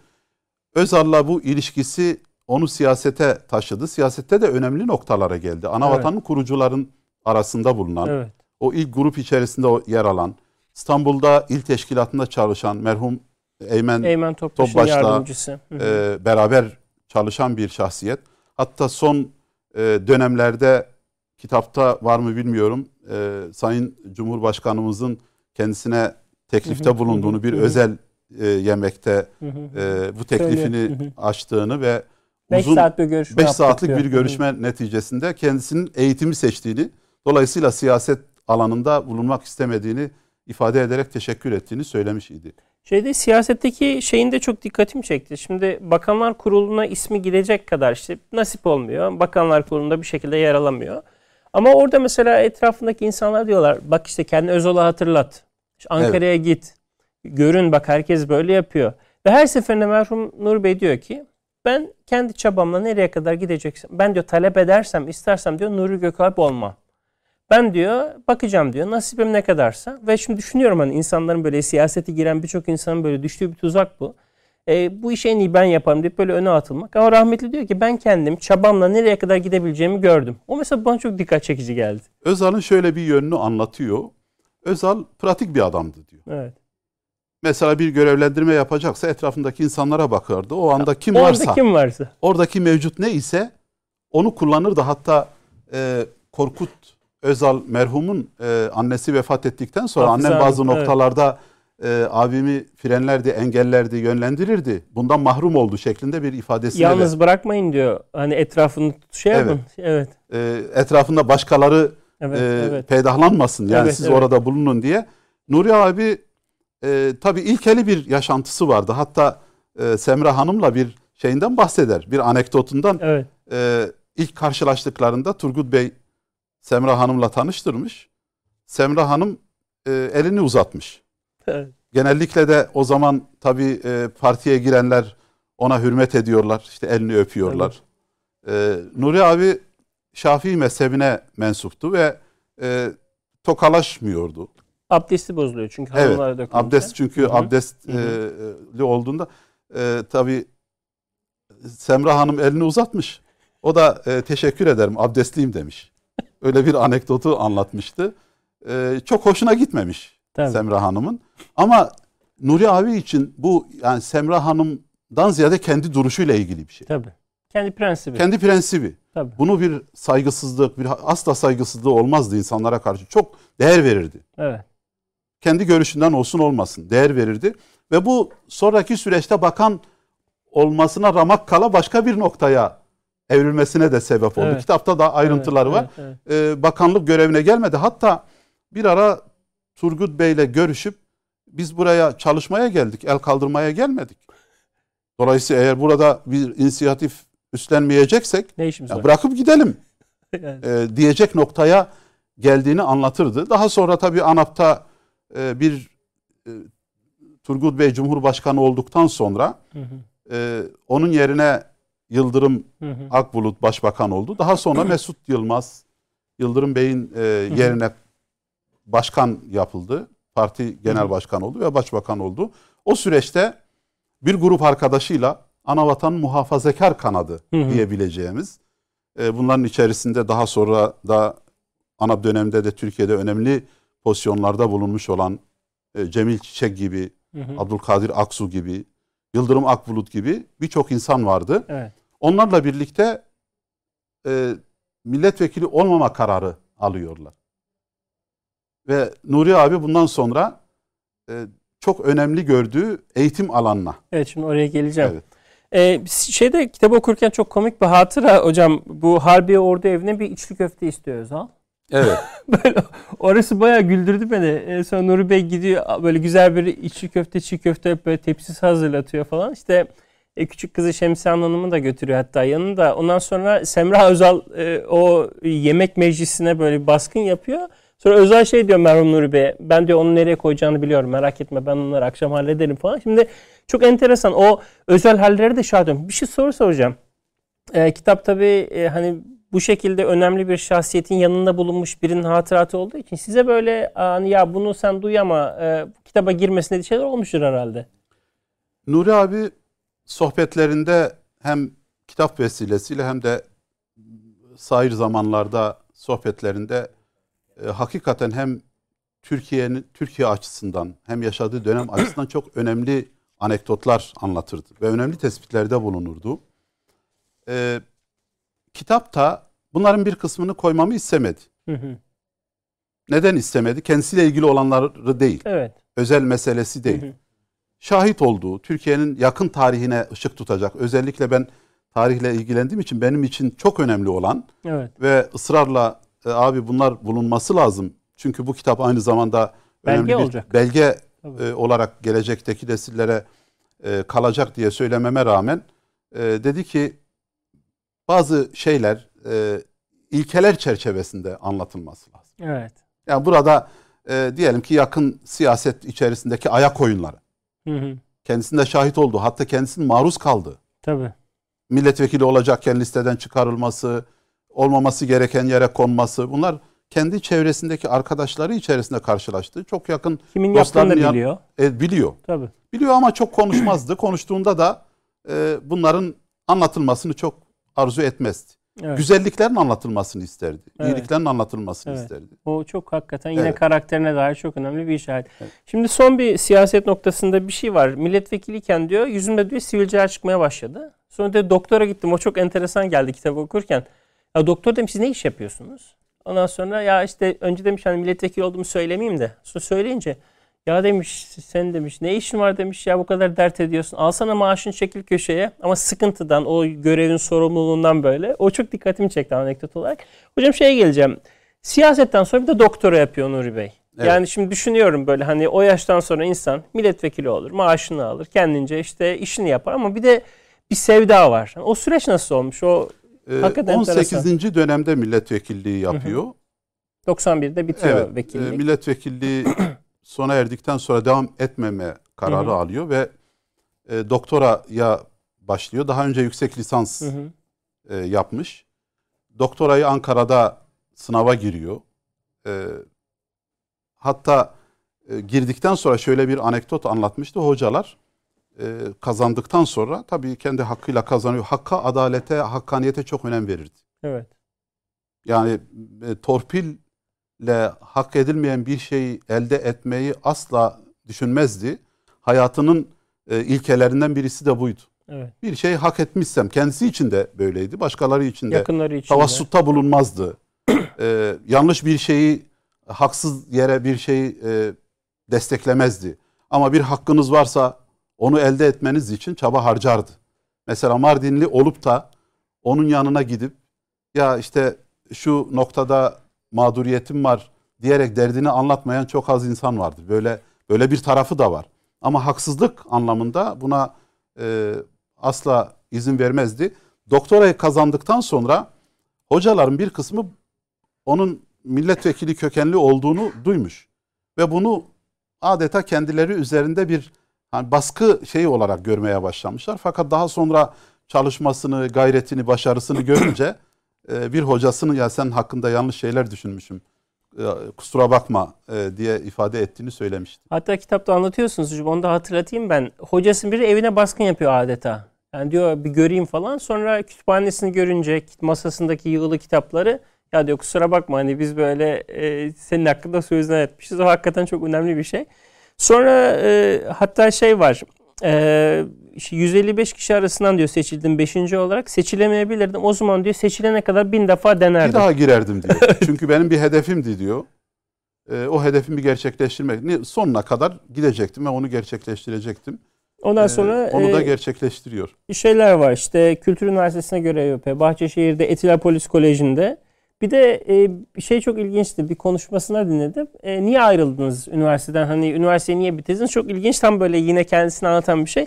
Özal'la bu ilişkisi onu siyasete taşıdı. Siyasette de önemli noktalara geldi. Anavatanın evet. kurucuların arasında bulunan, evet. o ilk grup içerisinde yer alan, İstanbul'da il teşkilatında çalışan merhum Eymen, Eymen Topbaş'la yardımcısı. E, beraber çalışan bir şahsiyet. Hatta son e, dönemlerde kitapta var mı bilmiyorum. E, Sayın Cumhurbaşkanımızın kendisine teklifte bulunduğunu bir özel e, yemekte e, bu teklifini açtığını ve beş uzun saat bir görüşme 5 saatlik diyor. bir görüşme neticesinde kendisinin eğitimi seçtiğini, dolayısıyla siyaset alanında bulunmak istemediğini ifade ederek teşekkür ettiğini söylemiş idi. Şeyde siyasetteki şeyin de çok dikkatimi çekti. Şimdi Bakanlar Kurulu'na ismi gidecek kadar işte nasip olmuyor. Bakanlar Kurulu'nda bir şekilde yer alamıyor. Ama orada mesela etrafındaki insanlar diyorlar bak işte kendi Özal'ı hatırlat. İşte Ankara'ya evet. git. Görün bak herkes böyle yapıyor. Ve her seferinde merhum Nur Bey diyor ki ben kendi çabamla nereye kadar gideceksem ben diyor talep edersem istersem diyor Nuri Gökalp olma. Ben diyor bakacağım diyor nasibim ne kadarsa ve şimdi düşünüyorum hani insanların böyle siyasete giren birçok insanın böyle düştüğü bir tuzak bu. E, bu işi en iyi ben yaparım deyip böyle öne atılmak. Ama rahmetli diyor ki ben kendim çabamla nereye kadar gidebileceğimi gördüm. O mesela bana çok dikkat çekici geldi. Özal'ın şöyle bir yönünü anlatıyor. Özal pratik bir adamdı diyor. Evet. Mesela bir görevlendirme yapacaksa etrafındaki insanlara bakardı. O anda kim o varsa, kim varsa, oradaki mevcut ne ise onu kullanırdı. Hatta e, Korkut Özal merhumun e, annesi vefat ettikten sonra Hafız annem bazı evet. noktalarda e, abimi frenlerdi, engellerdi, yönlendirirdi. Bundan mahrum oldu şeklinde bir ifadesi Yalnız de. bırakmayın diyor. Hani etrafını şey yapın. Evet. evet. E, etrafında başkaları evet, e, evet. peydahlanmasın. Yani evet, siz evet. orada bulunun diye. Nuri abi e, tabii ilkeli bir yaşantısı vardı. Hatta e, Semra Hanım'la bir şeyinden bahseder. Bir anekdotundan. Evet. E, ilk karşılaştıklarında Turgut Bey Semra Hanım'la tanıştırmış. Semra Hanım e, elini uzatmış. Evet. Genellikle de o zaman tabii e, partiye girenler ona hürmet ediyorlar. İşte elini öpüyorlar. Evet. E, Nuri abi Şafii mezhebine mensuptu ve e, tokalaşmıyordu. Abdesti bozuluyor çünkü evet, dökülünce. Abdest çünkü Hı-hı. abdestli e, olduğunda e, tabii Semra Hanım elini uzatmış. O da e, teşekkür ederim abdestliyim demiş. Öyle bir anekdotu anlatmıştı. Ee, çok hoşuna gitmemiş Tabii. Semra Hanım'ın. Ama Nuri abi için bu yani Semra Hanım'dan ziyade kendi duruşuyla ilgili bir şey. Tabii. Kendi prensibi. Kendi prensibi. Tabii. Bunu bir saygısızlık, bir asla saygısızlığı olmazdı insanlara karşı. Çok değer verirdi. Evet. Kendi görüşünden olsun olmasın değer verirdi. Ve bu sonraki süreçte bakan olmasına ramak kala başka bir noktaya evrilmesine de sebep oldu. Evet. Kitapta da ayrıntıları evet, var. Evet, evet. Ee, bakanlık görevine gelmedi. Hatta bir ara Turgut Bey'le görüşüp biz buraya çalışmaya geldik, el kaldırmaya gelmedik. Dolayısıyla eğer burada bir inisiyatif üstlenmeyeceksek Ne işimiz var? bırakıp gidelim Yani, e, diyecek noktaya geldiğini anlatırdı. Daha sonra tabii ANAP'ta e, bir e, Turgut Bey Cumhurbaşkanı olduktan sonra hı hı, e, onun yerine Yıldırım hı hı. Akbulut Başbakan oldu. Daha sonra Mesut Yılmaz Yıldırım Bey'in e, yerine başkan yapıldı. Parti genel başkan oldu ve başbakan oldu. O süreçte bir grup arkadaşıyla Anavatan Muhafazakar Kanadı diyebileceğimiz e, bunların içerisinde daha sonra da ANAP döneminde de Türkiye'de önemli pozisyonlarda bulunmuş olan e, Cemil Çiçek gibi, Hı hı. Abdülkadir Aksu gibi, Yıldırım Akbulut gibi birçok insan vardı. Evet. Onlarla birlikte e, milletvekili olmama kararı alıyorlar. Ve Nuri abi bundan sonra e, çok önemli gördüğü eğitim alanına. Evet şimdi oraya geleceğim. Evet. Ee, şeyde kitabı okurken çok komik bir hatıra hocam. Bu Harbiye Ordu Evi'ne bir içli köfte istiyor Özal. Evet. Böyle orası bayağı güldürdü beni. En son Nuri Bey gidiyor böyle güzel bir içli köfte, çiğ köfte böyle tepsisi hazırlatıyor falan. İşte e, küçük kızı Şemsiye Hanım'ı da götürüyor hatta yanında. Ondan sonra Semra Özal e, o yemek meclisine böyle bir baskın yapıyor. Sonra Özal şey diyor Merhum Nuri Bey'e. Ben diyor onu nereye koyacağını biliyorum merak etme ben onları akşam hallederim falan. Şimdi çok enteresan o özel halleri de şahit. Bir şey soru soracağım. E, kitap tabii e, hani bu şekilde önemli bir şahsiyetin yanında bulunmuş birinin hatıratı olduğu için size böyle hani ya bunu sen duy ama e, kitaba girmesine diye şeyler olmuştur herhalde. Nuri abi sohbetlerinde hem kitap vesilesiyle hem de sair zamanlarda sohbetlerinde e, hakikaten hem Türkiye'nin Türkiye açısından hem yaşadığı dönem açısından çok önemli anekdotlar anlatırdı ve önemli tespitlerde bulunurdu. E, kitapta bunların bir kısmını koymamı istemedi. Hı hı. Neden istemedi? Kendisiyle ilgili olanları değil. Evet. Özel meselesi değil Hı hı. Şahit olduğu, Türkiye'nin yakın tarihine ışık tutacak. Özellikle ben tarihle ilgilendiğim için benim için çok önemli olan Evet. ve ısrarla e, abi bunlar bulunması lazım. Çünkü bu kitap aynı zamanda Belge önemli bir olacak. belge Tabii. e, olarak gelecekteki nesillere e, kalacak diye söylememe rağmen e, dedi ki bazı şeyler e, ilkeler çerçevesinde anlatılması lazım. Evet. Yani burada e, diyelim ki yakın siyaset içerisindeki ayak oyunları Hı hı. kendisinde şahit oldu. Hatta kendisinin maruz kaldı. Tabii. Milletvekili olacakken listeden çıkarılması, olmaması gereken yere konması bunlar kendi çevresindeki arkadaşları içerisinde karşılaştı. Çok yakın Kimin Dostlarını yan- biliyor. e, biliyor. Tabii. Biliyor ama çok konuşmazdı. Konuştuğunda da e, bunların anlatılmasını çok arzu etmezdi. Evet. Güzelliklerin anlatılmasını isterdi. Evet. İyiliklerin anlatılmasını Evet. isterdi. O çok hakikaten yine Evet. karakterine dair çok önemli bir işaret. Şimdi son bir siyaset noktasında bir şey var. Milletvekiliyken diyor yüzümde diyor sivilceler çıkmaya başladı. Sonra da doktora gittim. O çok enteresan geldi kitabı okurken. Ya doktor demiş siz ne iş yapıyorsunuz? Ondan sonra ya işte önce demiş hani milletvekili olduğumu söylemeyeyim de. Sonra söyleyince ya demiş sen demiş ne işin var demiş ya bu kadar dert ediyorsun. Alsana maaşını çekil köşeye ama sıkıntıdan o görevin sorumluluğundan böyle. O çok dikkatimi çekti anekdot olarak. Hocam şeye geleceğim. Siyasetten sonra bir de doktora yapıyor Nuri Bey. Evet. Yani şimdi düşünüyorum böyle hani o yaştan sonra insan milletvekili olur, maaşını alır, kendince işte işini yapar ama bir de bir sevda var. O süreç nasıl olmuş? O E, Hakikaten 18. dönemde milletvekilliği yapıyor. 91'de bitiyor Evet, vekillik. e, milletvekilliği sona erdikten sonra devam etmeme kararı Hı hı. alıyor ve e, doktoraya başlıyor. Daha önce yüksek lisans Hı hı. e, yapmış. Doktorayı Ankara'da sınava giriyor. E, hatta e, girdikten sonra şöyle bir anekdot anlatmıştı. Hocalar e, kazandıktan sonra tabii kendi hakkıyla kazanıyor. Hakka, adalete, hakkaniyete çok önem verirdi. Evet. Yani e, torpille hak edilmeyen bir şeyi elde etmeyi asla düşünmezdi. Hayatının e, ilkelerinden birisi de buydu. Evet. Bir şeyi hak etmişsem kendisi için de böyleydi. Başkaları için de Yakınları için. de. tavassutta bulunmazdı. E, yanlış bir şeyi haksız yere bir şeyi e, desteklemezdi. Ama bir hakkınız varsa onu elde etmeniz için çaba harcardı. Mesela Mardinli olup da onun yanına gidip ya işte şu noktada mağduriyetim var diyerek derdini anlatmayan çok az insan vardır. Böyle böyle bir tarafı da var. Ama haksızlık anlamında buna e, asla izin vermezdi. Doktorayı kazandıktan sonra hocaların bir kısmı onun milletvekili kökenli olduğunu duymuş. Ve bunu adeta kendileri üzerinde bir hani baskı şeyi olarak görmeye başlamışlar. Fakat daha sonra çalışmasını, gayretini, başarısını görünce e, bir hocasının ya sen hakkında yanlış şeyler düşünmüşüm. E, kusura bakma e, diye ifade ettiğini söylemişti. Hatta kitapta anlatıyorsunuz hocam onu da hatırlatayım ben. Hocasının biri evine baskın yapıyor adeta. Yani diyor bir göreyim falan. Sonra kütüphanesini görünce masasındaki yığılı kitapları ya diyor kusura bakma hani biz böyle e, senin hakkında sözler etmişiz. O hakikaten çok önemli bir şey. Sonra e, hatta şey var. E, 155 kişi arasından diyor seçildim 5. olarak. Seçilemeyebilirdim. O zaman diyor seçilene kadar bin defa denerdim. Bir daha girerdim diyor. Çünkü benim bir hedefimdi diyor. E, o hedefimi gerçekleştirmek. Sonuna kadar gidecektim ve onu gerçekleştirecektim. Ondan sonra ee, onu da gerçekleştiriyor. Şeyler var işte Kültür Üniversitesi'ne görev yapıyor. Bahçeşehir'de Etilapolis Koleji'nde. Bir de e, şey çok ilginçti. Bir konuşmasına dinledim. E, niye ayrıldınız üniversiteden? Hani üniversiteyi niye bitirdiniz? Çok ilginç. Tam böyle yine kendisini anlatan bir şey.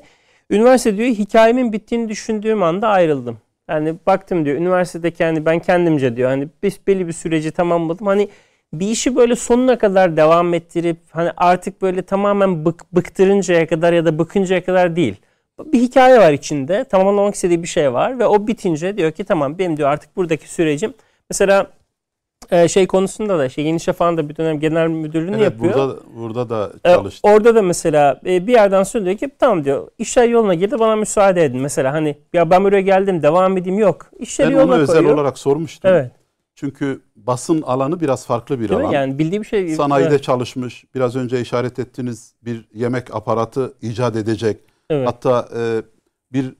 Üniversite diyor hikayemin bittiğini düşündüğüm anda ayrıldım. Yani baktım diyor üniversitedeki hani ben kendimce diyor hani belli bir süreci tamamladım. Hani bir işi böyle sonuna kadar devam ettirip hani artık böyle tamamen bık, bıktırıncaya kadar ya da bıkıncaya kadar değil. Bir hikaye var içinde. Tamamlamak istediği bir şey var ve o bitince diyor ki tamam benim diyor artık buradaki sürecim mesela e, şey konusunda da şey Yeni Şafak'ın da bir dönem genel müdürlüğünü evet, yapıyor. Burada, burada da çalıştı. E, orada da mesela e, bir yerden sonra diyor ki tamam diyor işler yoluna girdi bana müsaade edin. Mesela hani ya ben buraya geldim devam edeyim yok. İşleri ben yoluna onu özel koyuyor. olarak sormuştum. Evet. Çünkü basın alanı biraz farklı bir Değil alan. Mi? Yani bildiği bir şey. Sanayide evet. çalışmış. Biraz önce işaret ettiğiniz bir yemek aparatı icat edecek. Evet. Hatta e, bir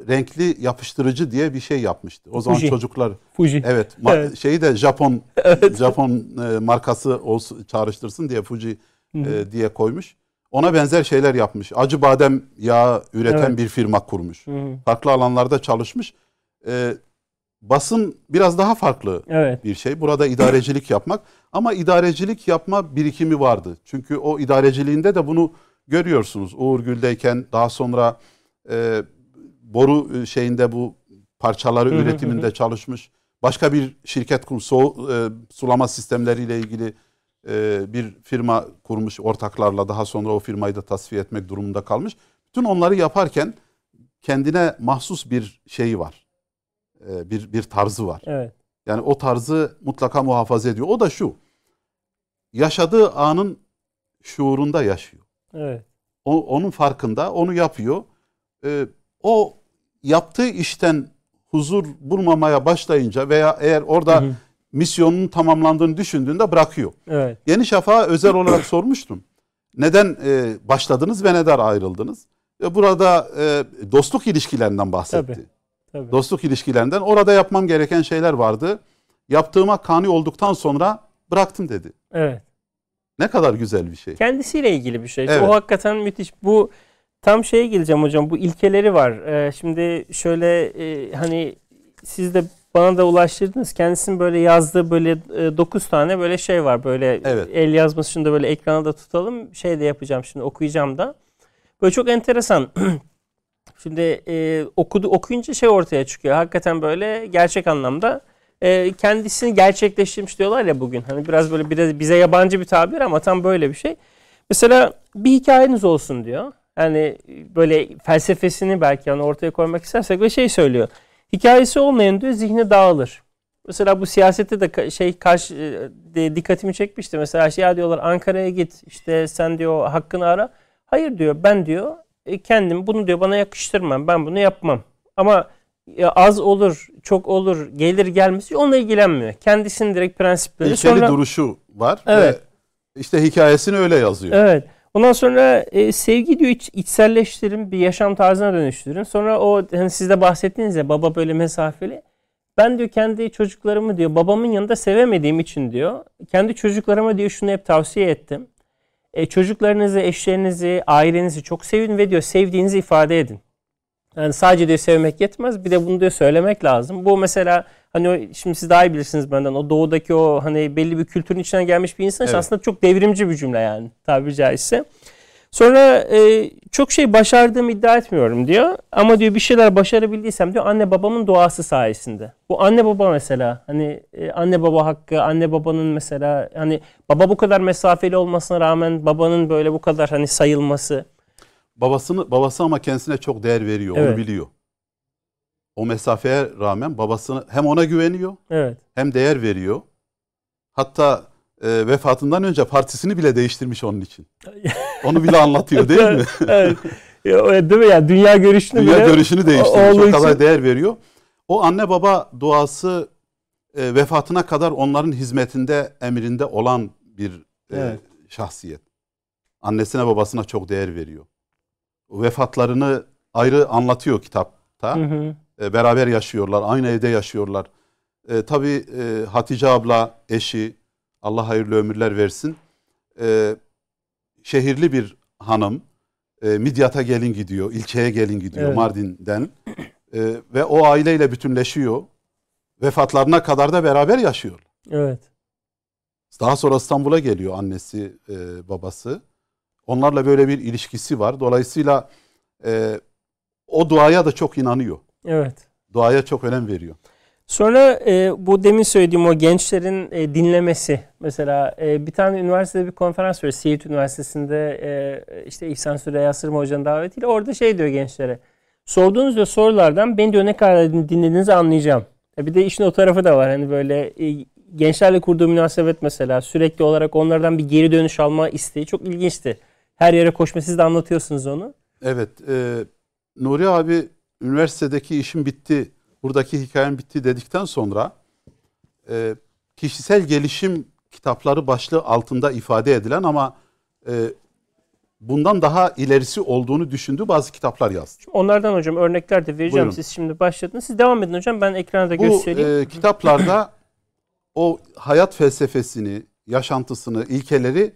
renkli yapıştırıcı diye bir şey yapmıştı. O zaman Fuji. çocuklar Fuji. evet, Evet. şeyi de Japon Evet. Japon e, markası olsun, çağrıştırsın diye Fuji e, diye koymuş. Ona benzer şeyler yapmış. Acı badem yağı üreten Evet. bir firma kurmuş. Hı hı. Farklı alanlarda çalışmış. E, basın biraz daha farklı Evet. bir şey. Burada idarecilik yapmak ama idarecilik yapma birikimi vardı. Çünkü o idareciliğinde de bunu görüyorsunuz. Uğur Gül'deyken daha sonra e, boru şeyinde bu parçaları üretiminde çalışmış. Başka bir şirket kurmuş. Soğu, e, sulama sistemleriyle ilgili e, bir firma kurmuş ortaklarla. Daha sonra o firmayı da tasfiye etmek durumunda kalmış. Bütün onları yaparken kendine mahsus bir şeyi var. E, bir bir tarzı var. Evet. Yani o tarzı mutlaka muhafaza ediyor. O da şu. Yaşadığı anın şuurunda yaşıyor. Evet. O, onun farkında, onu yapıyor. Ee, o yaptığı işten huzur bulmamaya başlayınca veya eğer orada Hı hı. misyonun tamamlandığını düşündüğünde bırakıyor. Evet. Yeni Şafak'a özel olarak sormuştum. Neden e, başladınız ve neden ayrıldınız? E, burada e, dostluk ilişkilerinden bahsetti. Tabii. Tabii. Dostluk ilişkilerinden. Orada yapmam gereken şeyler vardı. Yaptığıma kani olduktan sonra bıraktım dedi. Evet. Ne kadar güzel bir şey. Kendisiyle ilgili bir şey. Evet. O hakikaten müthiş. Bu tam şeye geleceğim hocam. Bu ilkeleri var. Ee, şimdi şöyle e, hani siz de bana da ulaştırdınız. Kendisinin böyle yazdığı böyle 9 tane böyle şey var. Böyle Evet. el yazması şunu da böyle ekrana da tutalım. Şey de yapacağım şimdi okuyacağım da. Böyle çok enteresan. Şimdi e, okudu okuyunca şey ortaya çıkıyor. Hakikaten böyle gerçek anlamda e, kendisini gerçekleştirmiş diyorlar ya bugün. Hani biraz böyle biraz bize yabancı bir tabir ama tam böyle bir şey. Mesela bir hikayeniz olsun diyor. Yani böyle felsefesini belki yani ortaya koymak istersek ve şey söylüyor. Hikayesi olmayan diyor zihni dağılır. Mesela bu siyasette de şey karşı e, de dikkatimi çekmişti. Mesela şey ya diyorlar Ankara'ya git işte sen diyor hakkını ara. Hayır diyor ben diyor e, kendim bunu diyor bana yakıştırmam. Ben bunu yapmam. Ama az olur, çok olur, gelir gelmez onunla ilgilenmiyor. Kendisinin direkt prensipleri. İlkeli Sonra duruşu var Evet. ve işte hikayesini öyle yazıyor. Evet. Ondan sonra e, sevgi diyor iç, içselleştirin, bir yaşam tarzına dönüştürün. Sonra o hani siz de bahsettiniz ya baba böyle mesafeli. Ben diyor kendi çocuklarımı diyor babamın yanında sevemediğim için diyor. Kendi çocuklarıma diyor şunu hep tavsiye ettim. E, çocuklarınızı, eşlerinizi, ailenizi çok sevin ve diyor sevdiğinizi ifade edin. Yani sadece diyor sevmek yetmez. Bir de bunu diyor söylemek lazım. Bu mesela hani şimdi siz daha iyi bilirsiniz benden. O doğudaki o hani belli bir kültürün içinden gelmiş bir insan Evet. aslında çok devrimci bir cümle yani tabiri caizse. Sonra e, çok şey başardığımı iddia etmiyorum diyor. Ama diyor bir şeyler başarabildiysem diyor anne babamın duası sayesinde. Bu anne baba mesela hani e, anne baba hakkı, anne babanın mesela hani baba bu kadar mesafeli olmasına rağmen babanın böyle bu kadar hani sayılması. Babasını babası ama kendisine çok değer veriyor, Evet. onu biliyor. O mesafeye rağmen babasını hem ona güveniyor Evet. hem değer veriyor. Hatta e, vefatından önce partisini bile değiştirmiş onun için. Onu bile anlatıyor değil mi? evet. Değil mi ya? Dünya görüşünü Dünya bile görüşünü değiştirmiş. O kadar için- değer veriyor. O anne baba duası e, vefatına kadar onların hizmetinde, emrinde olan bir e, Evet. şahsiyet. Annesine babasına çok değer veriyor. Vefatlarını ayrı anlatıyor kitapta. Hı hı. E, beraber yaşıyorlar, aynı evde yaşıyorlar. E, tabii e, Hatice abla, eşi, Allah hayırlı ömürler versin. E, şehirli bir hanım. E, Midyat'a gelin gidiyor, ilçeye gelin gidiyor Evet. Mardin'den. E, ve o aileyle bütünleşiyor. Vefatlarına kadar da beraber yaşıyor. Evet. Daha sonra İstanbul'a geliyor annesi, e, babası. Onlarla böyle bir ilişkisi var. Dolayısıyla e, o duaya da çok inanıyor. Evet. Duaya çok önem veriyor. Sonra e, bu demin söylediğim o gençlerin e, dinlemesi. Mesela e, bir tane üniversitede bir konferans veriyor. Siirt Üniversitesi'nde e, işte İhsan Süreyya Sırma Hoca'nın davetiyle. Orada şey diyor gençlere. Sorduğunuz diyor sorulardan ben diyor ne kadar dinlediğinizi anlayacağım. E, bir de işin o tarafı da var. Hani böyle e, gençlerle kurduğu münasebet mesela sürekli olarak onlardan bir geri dönüş alma isteği çok ilginçti. Her yere koşma siz de anlatıyorsunuz onu. Evet, e, Nuri abi üniversitedeki işim bitti, buradaki hikayem bitti dedikten sonra e, kişisel gelişim kitapları başlığı altında ifade edilen ama e, bundan daha ilerisi olduğunu düşündüğü bazı kitaplar yazdı. Şimdi onlardan hocam örnekler de vereceğim. Buyurun. Siz şimdi başladınız. Siz devam edin hocam. Ben ekrana da Bu göstereyim. e, kitaplarda o hayat felsefesini, yaşantısını, ilkeleri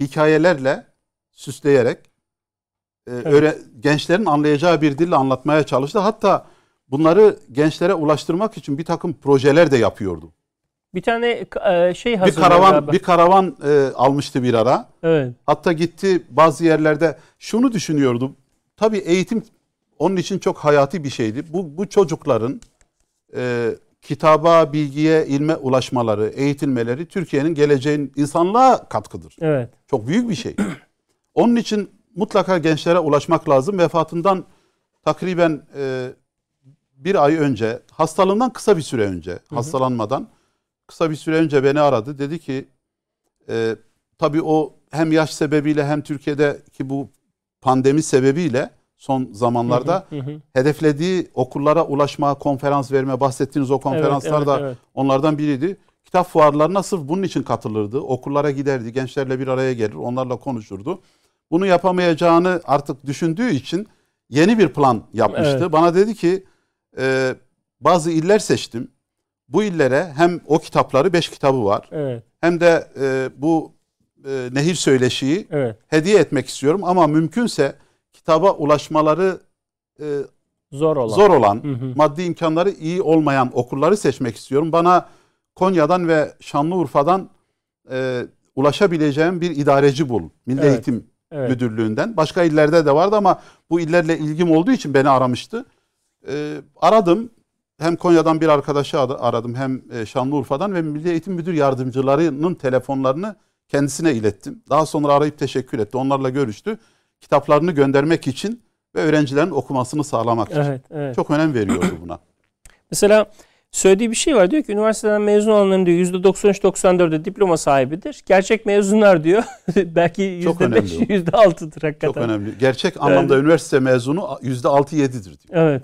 hikayelerle süsleyerek e, öğre- gençlerin anlayacağı bir dille anlatmaya çalıştı. Hatta bunları gençlere ulaştırmak için bir takım projeler de yapıyordu. Bir tane e, şey Bir hazırlıyor karavan galiba. bir karavan e, almıştı bir ara. Evet. Hatta gitti bazı yerlerde şunu düşünüyordu. Tabii eğitim onun için çok hayati bir şeydi. Bu, bu çocukların e, kitaba, bilgiye, ilme ulaşmaları, eğitilmeleri Türkiye'nin geleceğin insanlığa katkıdır. Evet. Çok büyük bir şey. Onun için mutlaka gençlere ulaşmak lazım. Vefatından takriben e, bir ay önce, hastalığından kısa bir süre önce, hastalanmadan kısa bir süre önce beni aradı. Dedi ki, e, tabii o hem yaş sebebiyle hem Türkiye'deki bu pandemi sebebiyle son zamanlarda Hı hı. hedeflediği okullara ulaşma, konferans verme, bahsettiğiniz o konferanslar evet, da evet. onlardan biriydi. Kitap fuarlarına sırf bunun için katılırdı. Okullara giderdi, gençlerle bir araya gelir, onlarla konuşurdu. Bunu yapamayacağını artık düşündüğü için yeni bir plan yapmıştı. Evet. Bana dedi ki e, bazı iller seçtim. Bu illere hem o kitapları, beş kitabı var, Evet. hem de e, bu e, nehir söyleşiyi Evet. hediye etmek istiyorum. Ama mümkünse kitaba ulaşmaları e, Zor olan. zor olan, Hı hı. maddi imkanları iyi olmayan okulları seçmek istiyorum. Bana Konya'dan ve Şanlıurfa'dan e, ulaşabileceğim bir idareci bul. Milli Evet, Eğitim Evet. Müdürlüğü'nden. Başka illerde de vardı ama bu illerle ilgim olduğu için beni aramıştı. E, aradım. Hem Konya'dan bir arkadaşı ar- aradım hem e, Şanlıurfa'dan ve Milli Eğitim Müdür Yardımcılarının telefonlarını kendisine ilettim. Daha sonra arayıp teşekkür etti. Onlarla görüştü. Kitaplarını göndermek için ve öğrencilerin okumasını sağlamak için. Evet. Evet. Çok önem veriyordu buna. Mesela söylediği bir şey var. Diyor ki üniversiteden mezun olanların diyor %93-94'de diploma sahibidir. Gerçek mezunlar diyor belki Çok önemli %5, o. %6'dır hakikaten. Çok önemli. Gerçek anlamda üniversite mezunu yüzde altı yedidir diyor. Evet.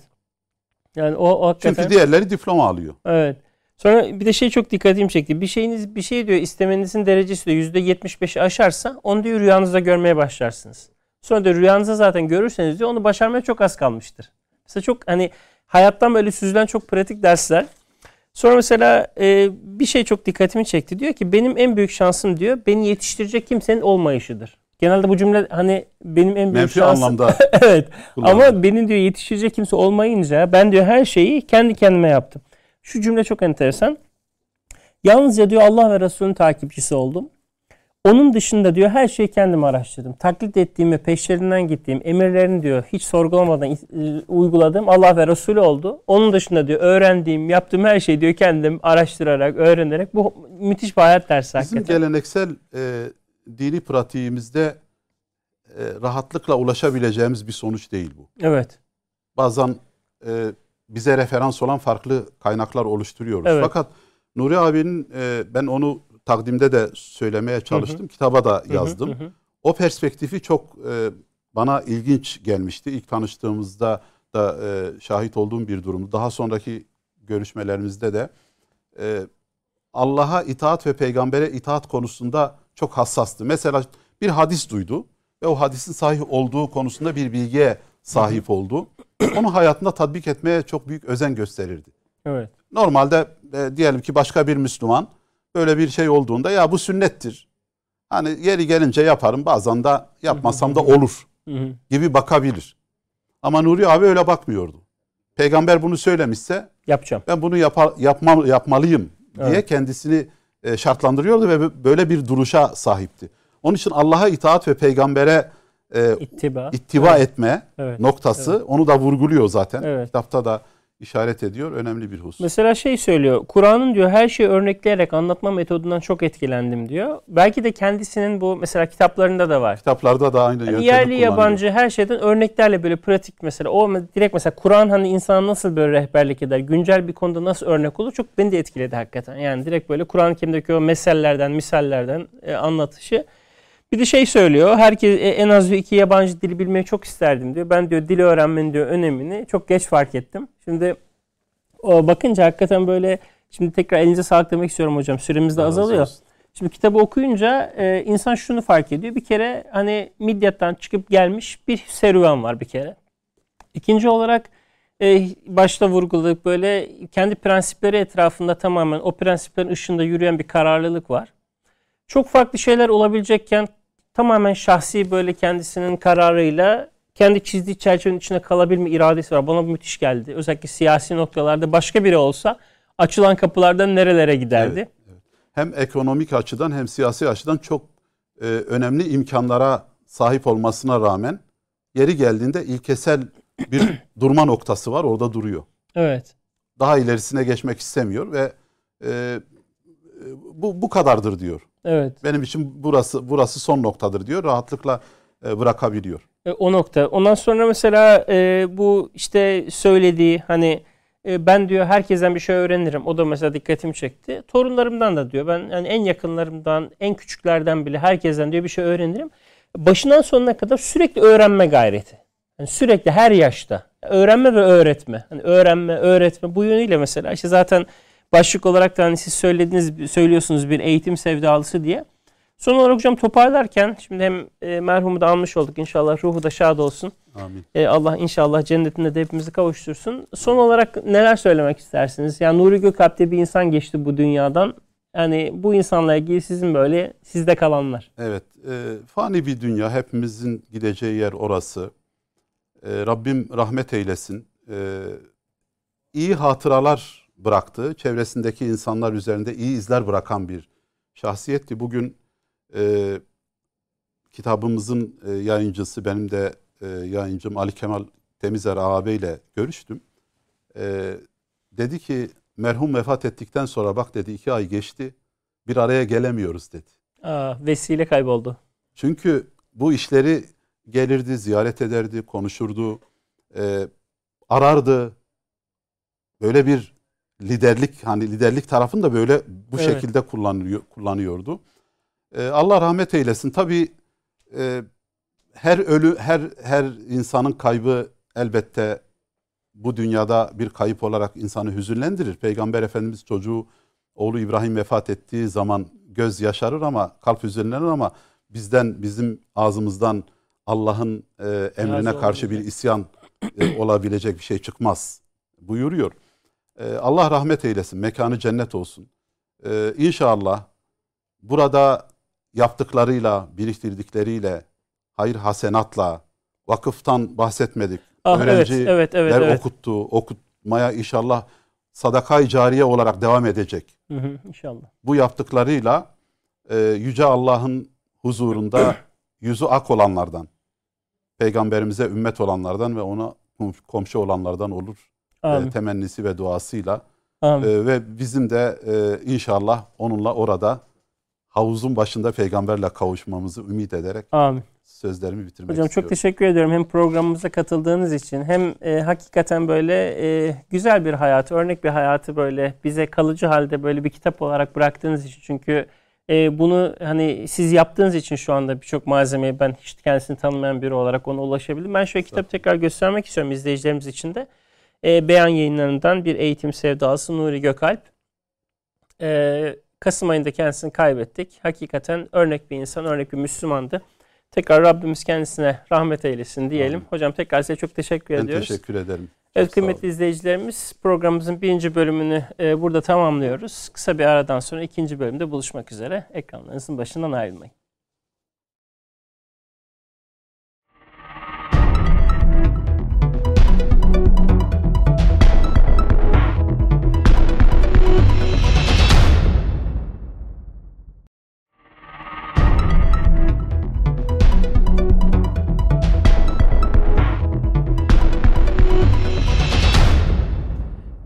Yani o, o hakikaten. Çünkü diğerleri diploma alıyor. Evet. Sonra bir de şey çok dikkatimi çekti. Bir şeyiniz bir şey diyor istemenizin derecesi diyor %75'i aşarsa onu diyor rüyanızda görmeye başlarsınız. Sonra da rüyanızda zaten görürseniz diyor onu başarmaya çok az kalmıştır. Mesela çok hani hayattan böyle süzülen çok pratik dersler. Sonra mesela e, bir şey çok dikkatimi çekti. Diyor ki benim en büyük şansım diyor beni yetiştirecek kimsenin olmayışıdır. Genelde bu cümle hani benim en büyük Menfi şansım. anlamda evet. kullanılıyor. Ama benim diyor yetiştirecek kimse olmayınca ben diyor her şeyi kendi kendime yaptım. Şu cümle çok enteresan. Yalnızca diyor Allah ve Resulünün takipçisi oldum. Onun dışında diyor her şeyi kendim araştırdım. Taklit ettiğim ve peşlerinden gittiğim emirlerini diyor hiç sorgulamadan e, uyguladığım Allah ve Resulü oldu. Onun dışında diyor öğrendiğim, yaptığım her şeyi diyor kendim araştırarak, öğrenerek bu müthiş bir hayat dersi Bizim hakikaten. geleneksel e, dini pratiğimizde e, rahatlıkla ulaşabileceğimiz bir sonuç değil bu. Evet. Bazen e, bize referans olan farklı kaynaklar oluşturuyoruz. Evet. Fakat Nuri abinin e, ben onu takdimde de söylemeye çalıştım. Kitaba da yazdım. Hı hı. O perspektifi çok e, bana ilginç gelmişti. İlk tanıştığımızda da e, şahit olduğum bir durumdu. Daha sonraki görüşmelerimizde de e, Allah'a itaat ve peygambere itaat konusunda çok hassastı. Mesela bir hadis duydu ve o hadisin sahih olduğu konusunda bir bilgiye sahip oldu. Onu hayatında tatbik etmeye çok büyük özen gösterirdi. Evet. Normalde e, diyelim ki başka bir Müslüman böyle bir şey olduğunda ya bu sünnettir. Hani yeri gelince yaparım bazen de yapmasam da olur gibi bakabilir. Ama Nuri abi öyle bakmıyordu. Peygamber bunu söylemişse Yapacağım. ben bunu yapar, yapma, yapmalıyım diye Evet. kendisini e, şartlandırıyordu ve böyle bir duruşa sahipti. Onun için Allah'a itaat ve peygambere e, İttiba. ittiba etme Evet. noktası onu da vurguluyor zaten. Evet. Kitapta da işaret ediyor. Önemli bir husus. Mesela şey söylüyor. Kur'an'ın diyor her şeyi örnekleyerek anlatma metodundan çok etkilendim diyor. Belki de kendisinin bu mesela kitaplarında da var. Kitaplarda da aynı Yani yöntemi yerli yabancı her şeyden örneklerle böyle pratik mesela o direkt mesela Kur'an hani insana nasıl böyle rehberlik eder güncel bir konuda nasıl örnek olur çok beni de etkiledi hakikaten. Yani direkt böyle Kur'an-ı Kerim'deki o mesellerden misallerden e, anlatışı. Bir de şey söylüyor herkes e, en az bir iki yabancı dil bilmeyi çok isterdim diyor. Ben diyor dil öğrenmenin diyor önemini çok geç fark ettim. Şimdi o bakınca hakikaten böyle şimdi tekrar elinize sağlık demek istiyorum hocam süremiz de azalıyor. olsun. Şimdi kitabı okuyunca e, insan şunu fark ediyor. Bir kere hani Midyat'tan çıkıp gelmiş bir serüven var bir kere. İkinci olarak e, başta vurguladık böyle kendi prensipleri etrafında tamamen o prensiplerin ışığında yürüyen bir kararlılık var. Çok farklı şeyler olabilecekken tamamen şahsi böyle kendisinin kararıyla kendi çizdiği çerçevenin içine kalabilme iradesi var. Bana bu müthiş geldi. Özellikle siyasi noktalarda başka biri olsa açılan kapılardan nerelere giderdi. Evet, evet. Hem ekonomik açıdan hem siyasi açıdan çok e, önemli imkanlara sahip olmasına rağmen yeri geldiğinde ilkesel bir durma noktası var. Orada duruyor. evet. Daha ilerisine geçmek istemiyor ve e, bu bu kadardır diyor. Evet. Benim için burası burası son noktadır diyor. Rahatlıkla e, bırakabiliyor. E, o nokta. Ondan sonra mesela e, bu işte söylediği hani e, ben diyor herkesten bir şey öğrenirim. O da mesela dikkatimi çekti. Torunlarımdan da diyor. Ben yani en yakınlarımdan, en küçüklerden bile herkesten diyor bir şey öğrenirim. Başından sonuna kadar sürekli öğrenme gayreti. Yani sürekli her yaşta öğrenme ve öğretme. Hani öğrenme, öğretme bu yönüyle mesela işte zaten başlık olarak da hani siz söylediğiniz söylüyorsunuz bir eğitim sevdalısı diye. Son olarak hocam toparlarken şimdi hem e, merhumu da almış olduk inşallah ruhu da şad olsun. Amin. E, Allah inşallah cennetinde de hepimizi kavuştursun. Son olarak neler söylemek istersiniz? Yani Nuri Gökalp diye bir insan geçti bu dünyadan. Yani bu insanla ilgili sizin böyle sizde kalanlar. Evet, e, fani bir dünya. Hepimizin gideceği yer orası. E, Rabbim rahmet eylesin. E, iyi hatıralar bıraktı. Çevresindeki insanlar üzerinde iyi izler bırakan bir şahsiyetti. Bugün e, kitabımızın e, yayıncısı, benim de e, yayıncım Ali Kemal Temizer ağabeyle görüştüm. E, dedi ki merhum vefat ettikten sonra bak dedi iki ay geçti bir araya gelemiyoruz dedi. Aa, vesile kayboldu. Çünkü bu işleri gelirdi, ziyaret ederdi, konuşurdu, e, arardı. Böyle bir liderlik, hani liderlik tarafını da böyle bu Evet. şekilde kullanıyor, kullanıyordu. E, Allah rahmet eylesin. Tabii e, her ölü, her her insanın kaybı elbette bu dünyada bir kayıp olarak insanı hüzünlendirir. Peygamber Efendimiz çocuğu oğlu İbrahim vefat ettiği zaman göz yaşarır ama kalp hüzünlenir ama bizden bizim ağzımızdan Allah'ın e, emrine karşı bir isyan e, olabilecek bir şey çıkmaz buyuruyor. E, Allah rahmet eylesin, mekanı cennet olsun. E, inşallah burada yaptıklarıyla, biriktirdikleriyle, hayır hasenatla, vakıftan bahsetmedik. Ah, Öğrenciler evet, evet, evet. okuttu, okutmaya inşallah sadakayı cariye olarak devam edecek Hı hı, inşallah. bu yaptıklarıyla e, Yüce Allah'ın huzurunda yüzü ak olanlardan, peygamberimize ümmet olanlardan ve ona komşu olanlardan olur e, temennisi ve duasıyla. Amin. E, ve bizim de e, inşallah onunla orada havuzun başında peygamberle kavuşmamızı ümit ederek Amin. sözlerimi bitirmek Hocam istiyorum. çok teşekkür ediyorum hem programımıza katıldığınız için hem e, hakikaten böyle e, güzel bir hayatı, örnek bir hayatı böyle bize kalıcı halde böyle bir kitap olarak bıraktığınız için. Çünkü e, bunu hani siz yaptığınız için şu anda birçok malzemeyi ben hiç kendisini tanımayan biri olarak ona ulaşabildim. Ben şöyle kitabı tekrar göstermek istiyorum izleyicilerimiz için de. E, Beyan yayınlarından bir eğitim sevdası Nuri Gökalp. E, Kasım ayında kendisini kaybettik. Hakikaten örnek bir insan, örnek bir Müslümandı. Tekrar Rabbimiz kendisine rahmet eylesin diyelim. Amin. Hocam tekrar size çok teşekkür ben ediyoruz. Teşekkür ederim. Evet kıymetli izleyicilerimiz programımızın birinci bölümünü e, burada tamamlıyoruz. Kısa bir aradan sonra ikinci bölümde buluşmak üzere. Ekranlarınızın başından ayrılmayın.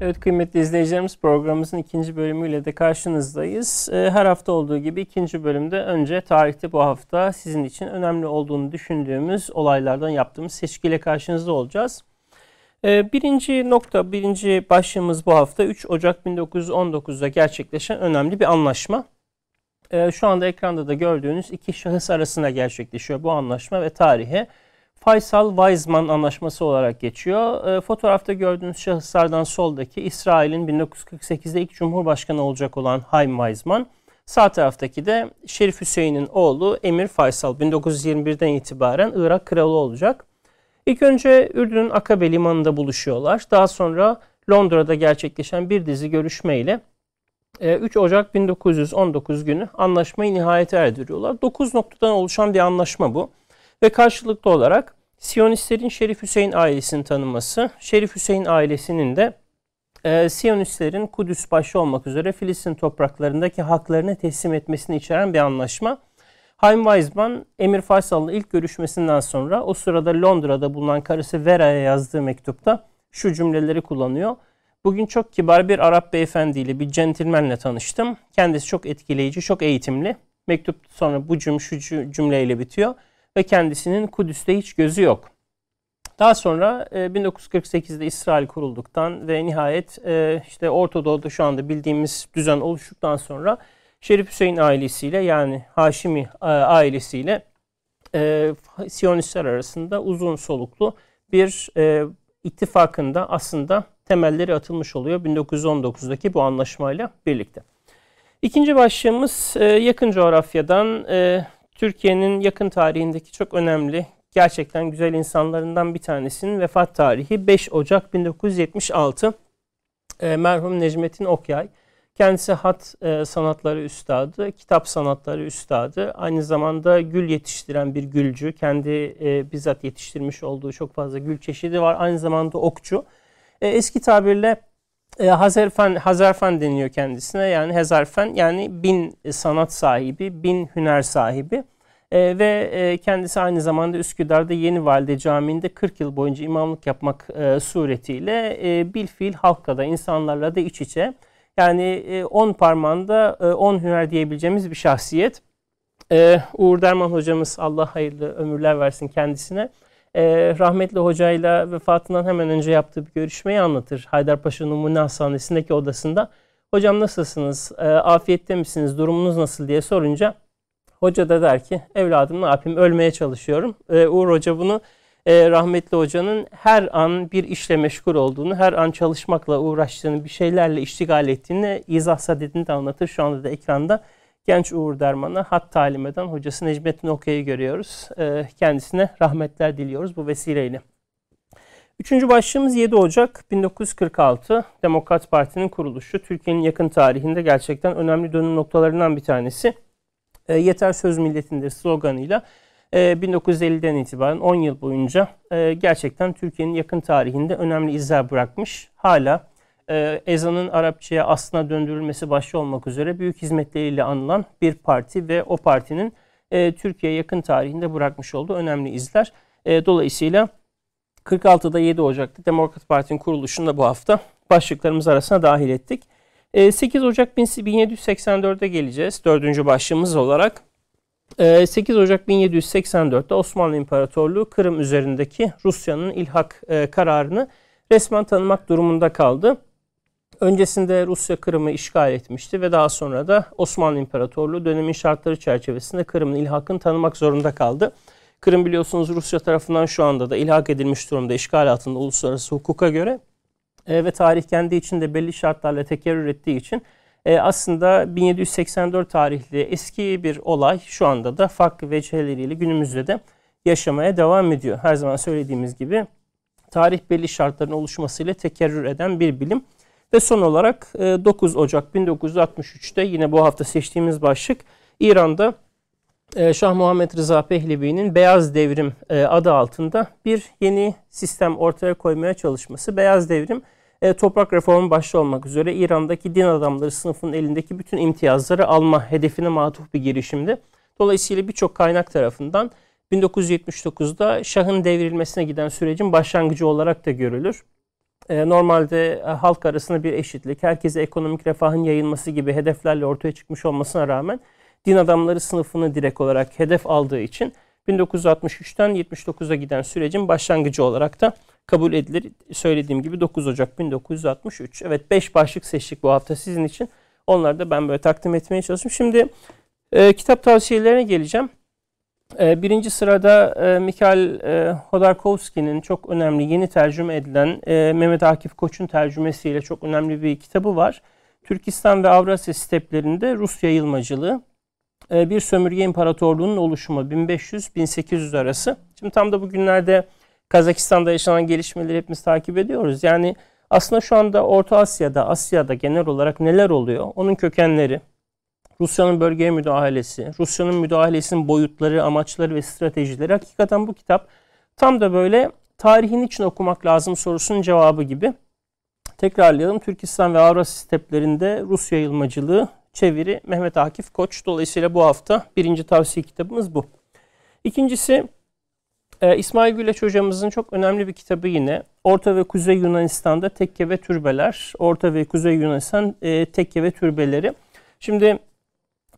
Evet kıymetli izleyicilerimiz programımızın ikinci bölümüyle de karşınızdayız. Ee, her hafta olduğu gibi ikinci bölümde önce tarihte bu hafta sizin için önemli olduğunu düşündüğümüz olaylardan yaptığımız seçkiyle karşınızda olacağız. Ee, birinci nokta, birinci başlığımız bu hafta 3 Ocak 1919'da gerçekleşen önemli bir anlaşma. Ee, şu anda ekranda da gördüğünüz iki şahıs arasında gerçekleşiyor bu anlaşma ve tarihe Faysal-Weizmann anlaşması olarak geçiyor. E, fotoğrafta gördüğünüz şahıslardan soldaki İsrail'in 1948'de ilk cumhurbaşkanı olacak olan Haim Weizmann. Sağ taraftaki de Şerif Hüseyin'in oğlu Emir Faysal 1921'den itibaren Irak kralı olacak. İlk önce Ürdün'ün Akabe limanında buluşuyorlar. Daha sonra Londra'da gerçekleşen bir dizi görüşmeyle 3 e, Ocak 1919 günü anlaşmayı nihayete erdiriyorlar. 9 noktadan oluşan bir anlaşma bu. Ve karşılıklı olarak Siyonistlerin Şerif Hüseyin ailesini tanıması, Şerif Hüseyin ailesinin de e, Siyonistlerin Kudüs başta olmak üzere Filistin topraklarındaki haklarını teslim etmesini içeren bir anlaşma. Haim Weizmann, Emir Faysal'la ilk görüşmesinden sonra o sırada Londra'da bulunan karısı Vera'ya yazdığı mektupta şu cümleleri kullanıyor. Bugün çok kibar bir Arap beyefendiyle, bir centilmenle tanıştım. Kendisi çok etkileyici, çok eğitimli. Mektup sonra bu cüm, şu cümleyle bitiyor ve kendisinin Kudüs'te hiç gözü yok. Daha sonra 1948'de e, İsrail kurulduktan ve nihayet e, işte Orta Doğu'da şu anda bildiğimiz düzen oluştuktan sonra Şerif Hüseyin ailesiyle yani Haşimi e, ailesiyle Siyonistler arasında uzun soluklu bir ittifakında aslında temelleri atılmış oluyor 1919'daki bu anlaşmayla birlikte. İkinci başlığımız yakın coğrafyadan Türkiye'nin yakın tarihindeki çok önemli, gerçekten güzel insanlarından bir tanesinin vefat tarihi 5 Ocak 1976. E, merhum Necmettin Okyay. Kendisi hat e, sanatları üstadı, kitap sanatları üstadı. Aynı zamanda gül yetiştiren bir gülcü. Kendi e, bizzat yetiştirmiş olduğu çok fazla gül çeşidi var. Aynı zamanda okçu. E, eski tabirle e, Hazerfen, Hazerfen deniyor kendisine. Yani Hazerfen yani bin sanat sahibi, bin hüner sahibi. E, ve e, kendisi aynı zamanda Üsküdar'da Yeni Valide Camii'nde 40 yıl boyunca imamlık yapmak e, suretiyle e, bilfiil halkla da insanlarla da iç içe. Yani 10 e, parmağında 10 e, hüner diyebileceğimiz bir şahsiyet. E, Uğur Derman hocamız Allah hayırlı ömürler versin kendisine. E, rahmetli hocayla vefatından hemen önce yaptığı bir görüşmeyi anlatır. Haydarpaşa Numune Hastanesi'ndeki odasında. Hocam nasılsınız? E, afiyette misiniz? Durumunuz nasıl diye sorunca Hoca da der ki evladım ne yapayım ölmeye çalışıyorum. Ee, Uğur Hoca bunu e, rahmetli hocanın her an bir işle meşgul olduğunu, her an çalışmakla uğraştığını, bir şeylerle iştigal ettiğini izah sadedinde anlatır. Şu anda da ekranda genç Uğur Derman'a hat talim eden hocası Necmettin Okay'ı görüyoruz. E, kendisine rahmetler diliyoruz bu vesileyle. Üçüncü başlığımız 7 Ocak 1946 Demokrat Parti'nin kuruluşu. Türkiye'nin yakın tarihinde gerçekten önemli dönüm noktalarından bir tanesi. E, yeter söz milletindir sloganıyla 1950'den e, itibaren 10 yıl boyunca e, gerçekten Türkiye'nin yakın tarihinde önemli izler bırakmış. Hala ezanın Arapçaya aslına döndürülmesi başta olmak üzere büyük hizmetleriyle anılan bir parti ve o partinin e, Türkiye yakın tarihinde bırakmış olduğu önemli izler. E, dolayısıyla 46'da 7 Ocak'ta Demokrat Parti'nin kuruluşunda bu hafta başlıklarımız arasına dahil ettik. 8 Ocak 1784'e geleceğiz dördüncü başlığımız olarak. 8 Ocak 1784'te Osmanlı İmparatorluğu Kırım üzerindeki Rusya'nın ilhak kararını resmen tanımak durumunda kaldı. Öncesinde Rusya Kırım'ı işgal etmişti ve daha sonra da Osmanlı İmparatorluğu dönemin şartları çerçevesinde Kırım'ın ilhakını tanımak zorunda kaldı. Kırım biliyorsunuz Rusya tarafından şu anda da ilhak edilmiş durumda işgal altında uluslararası hukuka göre e, ve tarih kendi içinde belli şartlarla tekerrür ettiği için e, aslında 1784 tarihli eski bir olay şu anda da farklı vecheleriyle günümüzde de yaşamaya devam ediyor. Her zaman söylediğimiz gibi tarih belli şartların oluşmasıyla tekerrür eden bir bilim. Ve son olarak 9 e, Ocak 1963'te yine bu hafta seçtiğimiz başlık İran'da e, Şah Muhammed Rıza Pehlevi'nin Beyaz Devrim e, adı altında bir yeni sistem ortaya koymaya çalışması. Beyaz Devrim toprak reformu başta olmak üzere İran'daki din adamları sınıfının elindeki bütün imtiyazları alma hedefine matuf bir girişimdi. Dolayısıyla birçok kaynak tarafından 1979'da Şah'ın devrilmesine giden sürecin başlangıcı olarak da görülür. Ee, normalde e, halk arasında bir eşitlik, herkese ekonomik refahın yayılması gibi hedeflerle ortaya çıkmış olmasına rağmen din adamları sınıfını direkt olarak hedef aldığı için 1963'ten 79'a giden sürecin başlangıcı olarak da kabul edilir. Söylediğim gibi 9 Ocak 1963. Evet 5 başlık seçtik bu hafta sizin için. Onları da ben böyle takdim etmeye çalıştım. Şimdi e, kitap tavsiyelerine geleceğim. Ee, birinci sırada e, Mikhail e, Hodorkovski'nin çok önemli yeni tercüme edilen e, Mehmet Akif Koç'un tercümesiyle çok önemli bir kitabı var. Türkistan ve Avrasya steplerinde Rus yayılmacılığı. Bir sömürge imparatorluğunun oluşumu 1500-1800 arası. Şimdi tam da bugünlerde Kazakistan'da yaşanan gelişmeleri hepimiz takip ediyoruz. Yani aslında şu anda Orta Asya'da, Asya'da genel olarak neler oluyor? Onun kökenleri, Rusya'nın bölgeye müdahalesi, Rusya'nın müdahalesinin boyutları, amaçları ve stratejileri hakikaten bu kitap tam da böyle tarihin için okumak lazım sorusunun cevabı gibi. Tekrarlayalım. Türkistan ve Avrasya steplerinde Rus yayılmacılığı çeviri Mehmet Akif Koç. Dolayısıyla bu hafta birinci tavsiye kitabımız bu. İkincisi e, İsmail Güleç hocamızın çok önemli bir kitabı yine. Orta ve Kuzey Yunanistan'da tekke ve türbeler. Orta ve Kuzey Yunanistan e, tekke ve türbeleri. Şimdi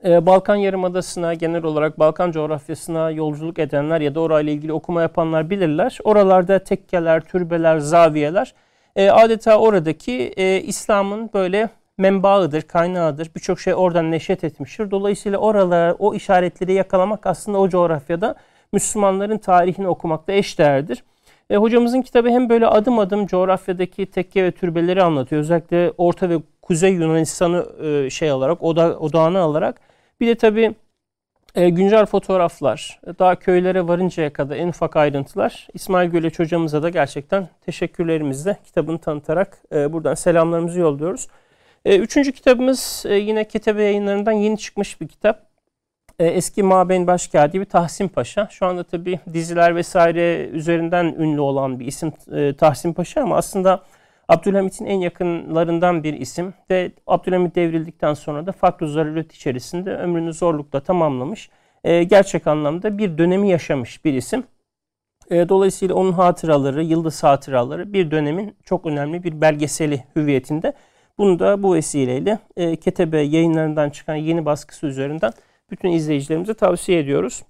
ee, Balkan Yarımadası'na genel olarak Balkan coğrafyasına yolculuk edenler ya da orayla ilgili okuma yapanlar bilirler. Oralarda tekkeler, türbeler, zaviyeler e, adeta oradaki e, İslam'ın böyle menbaıdır, kaynağıdır. Birçok şey oradan neşet etmiştir. Dolayısıyla oralara o işaretleri yakalamak aslında o coğrafyada Müslümanların tarihini okumakta eşdeğerdir. E, hocamızın kitabı hem böyle adım adım coğrafyadaki tekke ve türbeleri anlatıyor. Özellikle Orta ve Kuzey Yunanistan'ı e, şey olarak, oda, odağını alarak bir de tabii e, güncel fotoğraflar, daha köylere varıncaya kadar en ufak ayrıntılar. İsmail Göleç hocamıza da gerçekten teşekkürlerimizle kitabını tanıtarak e, buradan selamlarımızı yolluyoruz. E, üçüncü kitabımız e, yine Ketebe yayınlarından yeni çıkmış bir kitap. E, eski Mabeyn Başkatibi Tahsin Paşa. Şu anda tabii diziler vesaire üzerinden ünlü olan bir isim e, Tahsin Paşa ama aslında Abdülhamit'in en yakınlarından bir isim ve Abdülhamit devrildikten sonra da farklı zaruret içerisinde ömrünü zorlukla tamamlamış. E, gerçek anlamda bir dönemi yaşamış bir isim. E, dolayısıyla onun hatıraları, yıldız hatıraları bir dönemin çok önemli bir belgeseli hüviyetinde. Bunu da bu vesileyle e, Ketebe yayınlarından çıkan yeni baskısı üzerinden bütün izleyicilerimize tavsiye ediyoruz.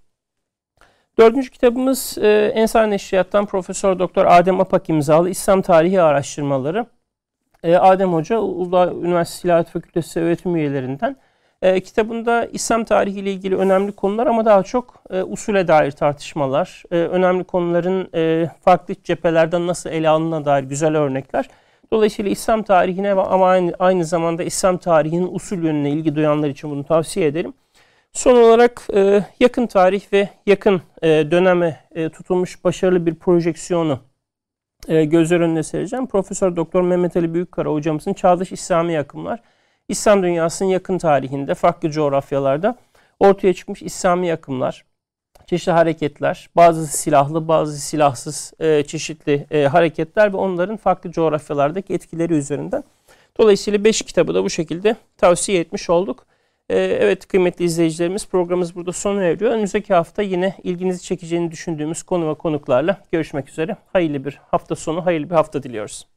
Dördüncü kitabımız e, Ensar Neşriyat'tan Profesör Doktor Adem Apak imzalı İslam Tarihi Araştırmaları. E, Adem Hoca Uludağ Üniversitesi İlahiyat Fakültesi öğretim üyelerinden. E, kitabında İslam tarihi ile ilgili önemli konular ama daha çok e, usule dair tartışmalar, e, önemli konuların e, farklı cephelerden nasıl ele alınına dair güzel örnekler. Dolayısıyla İslam tarihine ama aynı, aynı zamanda İslam tarihinin usul yönüne ilgi duyanlar için bunu tavsiye ederim. Son olarak e, yakın tarih ve yakın e, döneme e, tutulmuş başarılı bir projeksiyonu gözler önüne sereceğim. Profesör Doktor Mehmet Ali Büyükkara hocamızın Çağdaş İslami Akımlar, İslam dünyasının yakın tarihinde farklı coğrafyalarda ortaya çıkmış İslami akımlar, çeşitli hareketler, bazı silahlı, bazı silahsız çeşitli hareketler ve onların farklı coğrafyalardaki etkileri üzerinden. Dolayısıyla 5 kitabı da bu şekilde tavsiye etmiş olduk. Ee, evet kıymetli izleyicilerimiz programımız burada sona eriyor. Önümüzdeki hafta yine ilginizi çekeceğini düşündüğümüz konu ve konuklarla görüşmek üzere. Hayırlı bir hafta sonu, hayırlı bir hafta diliyoruz.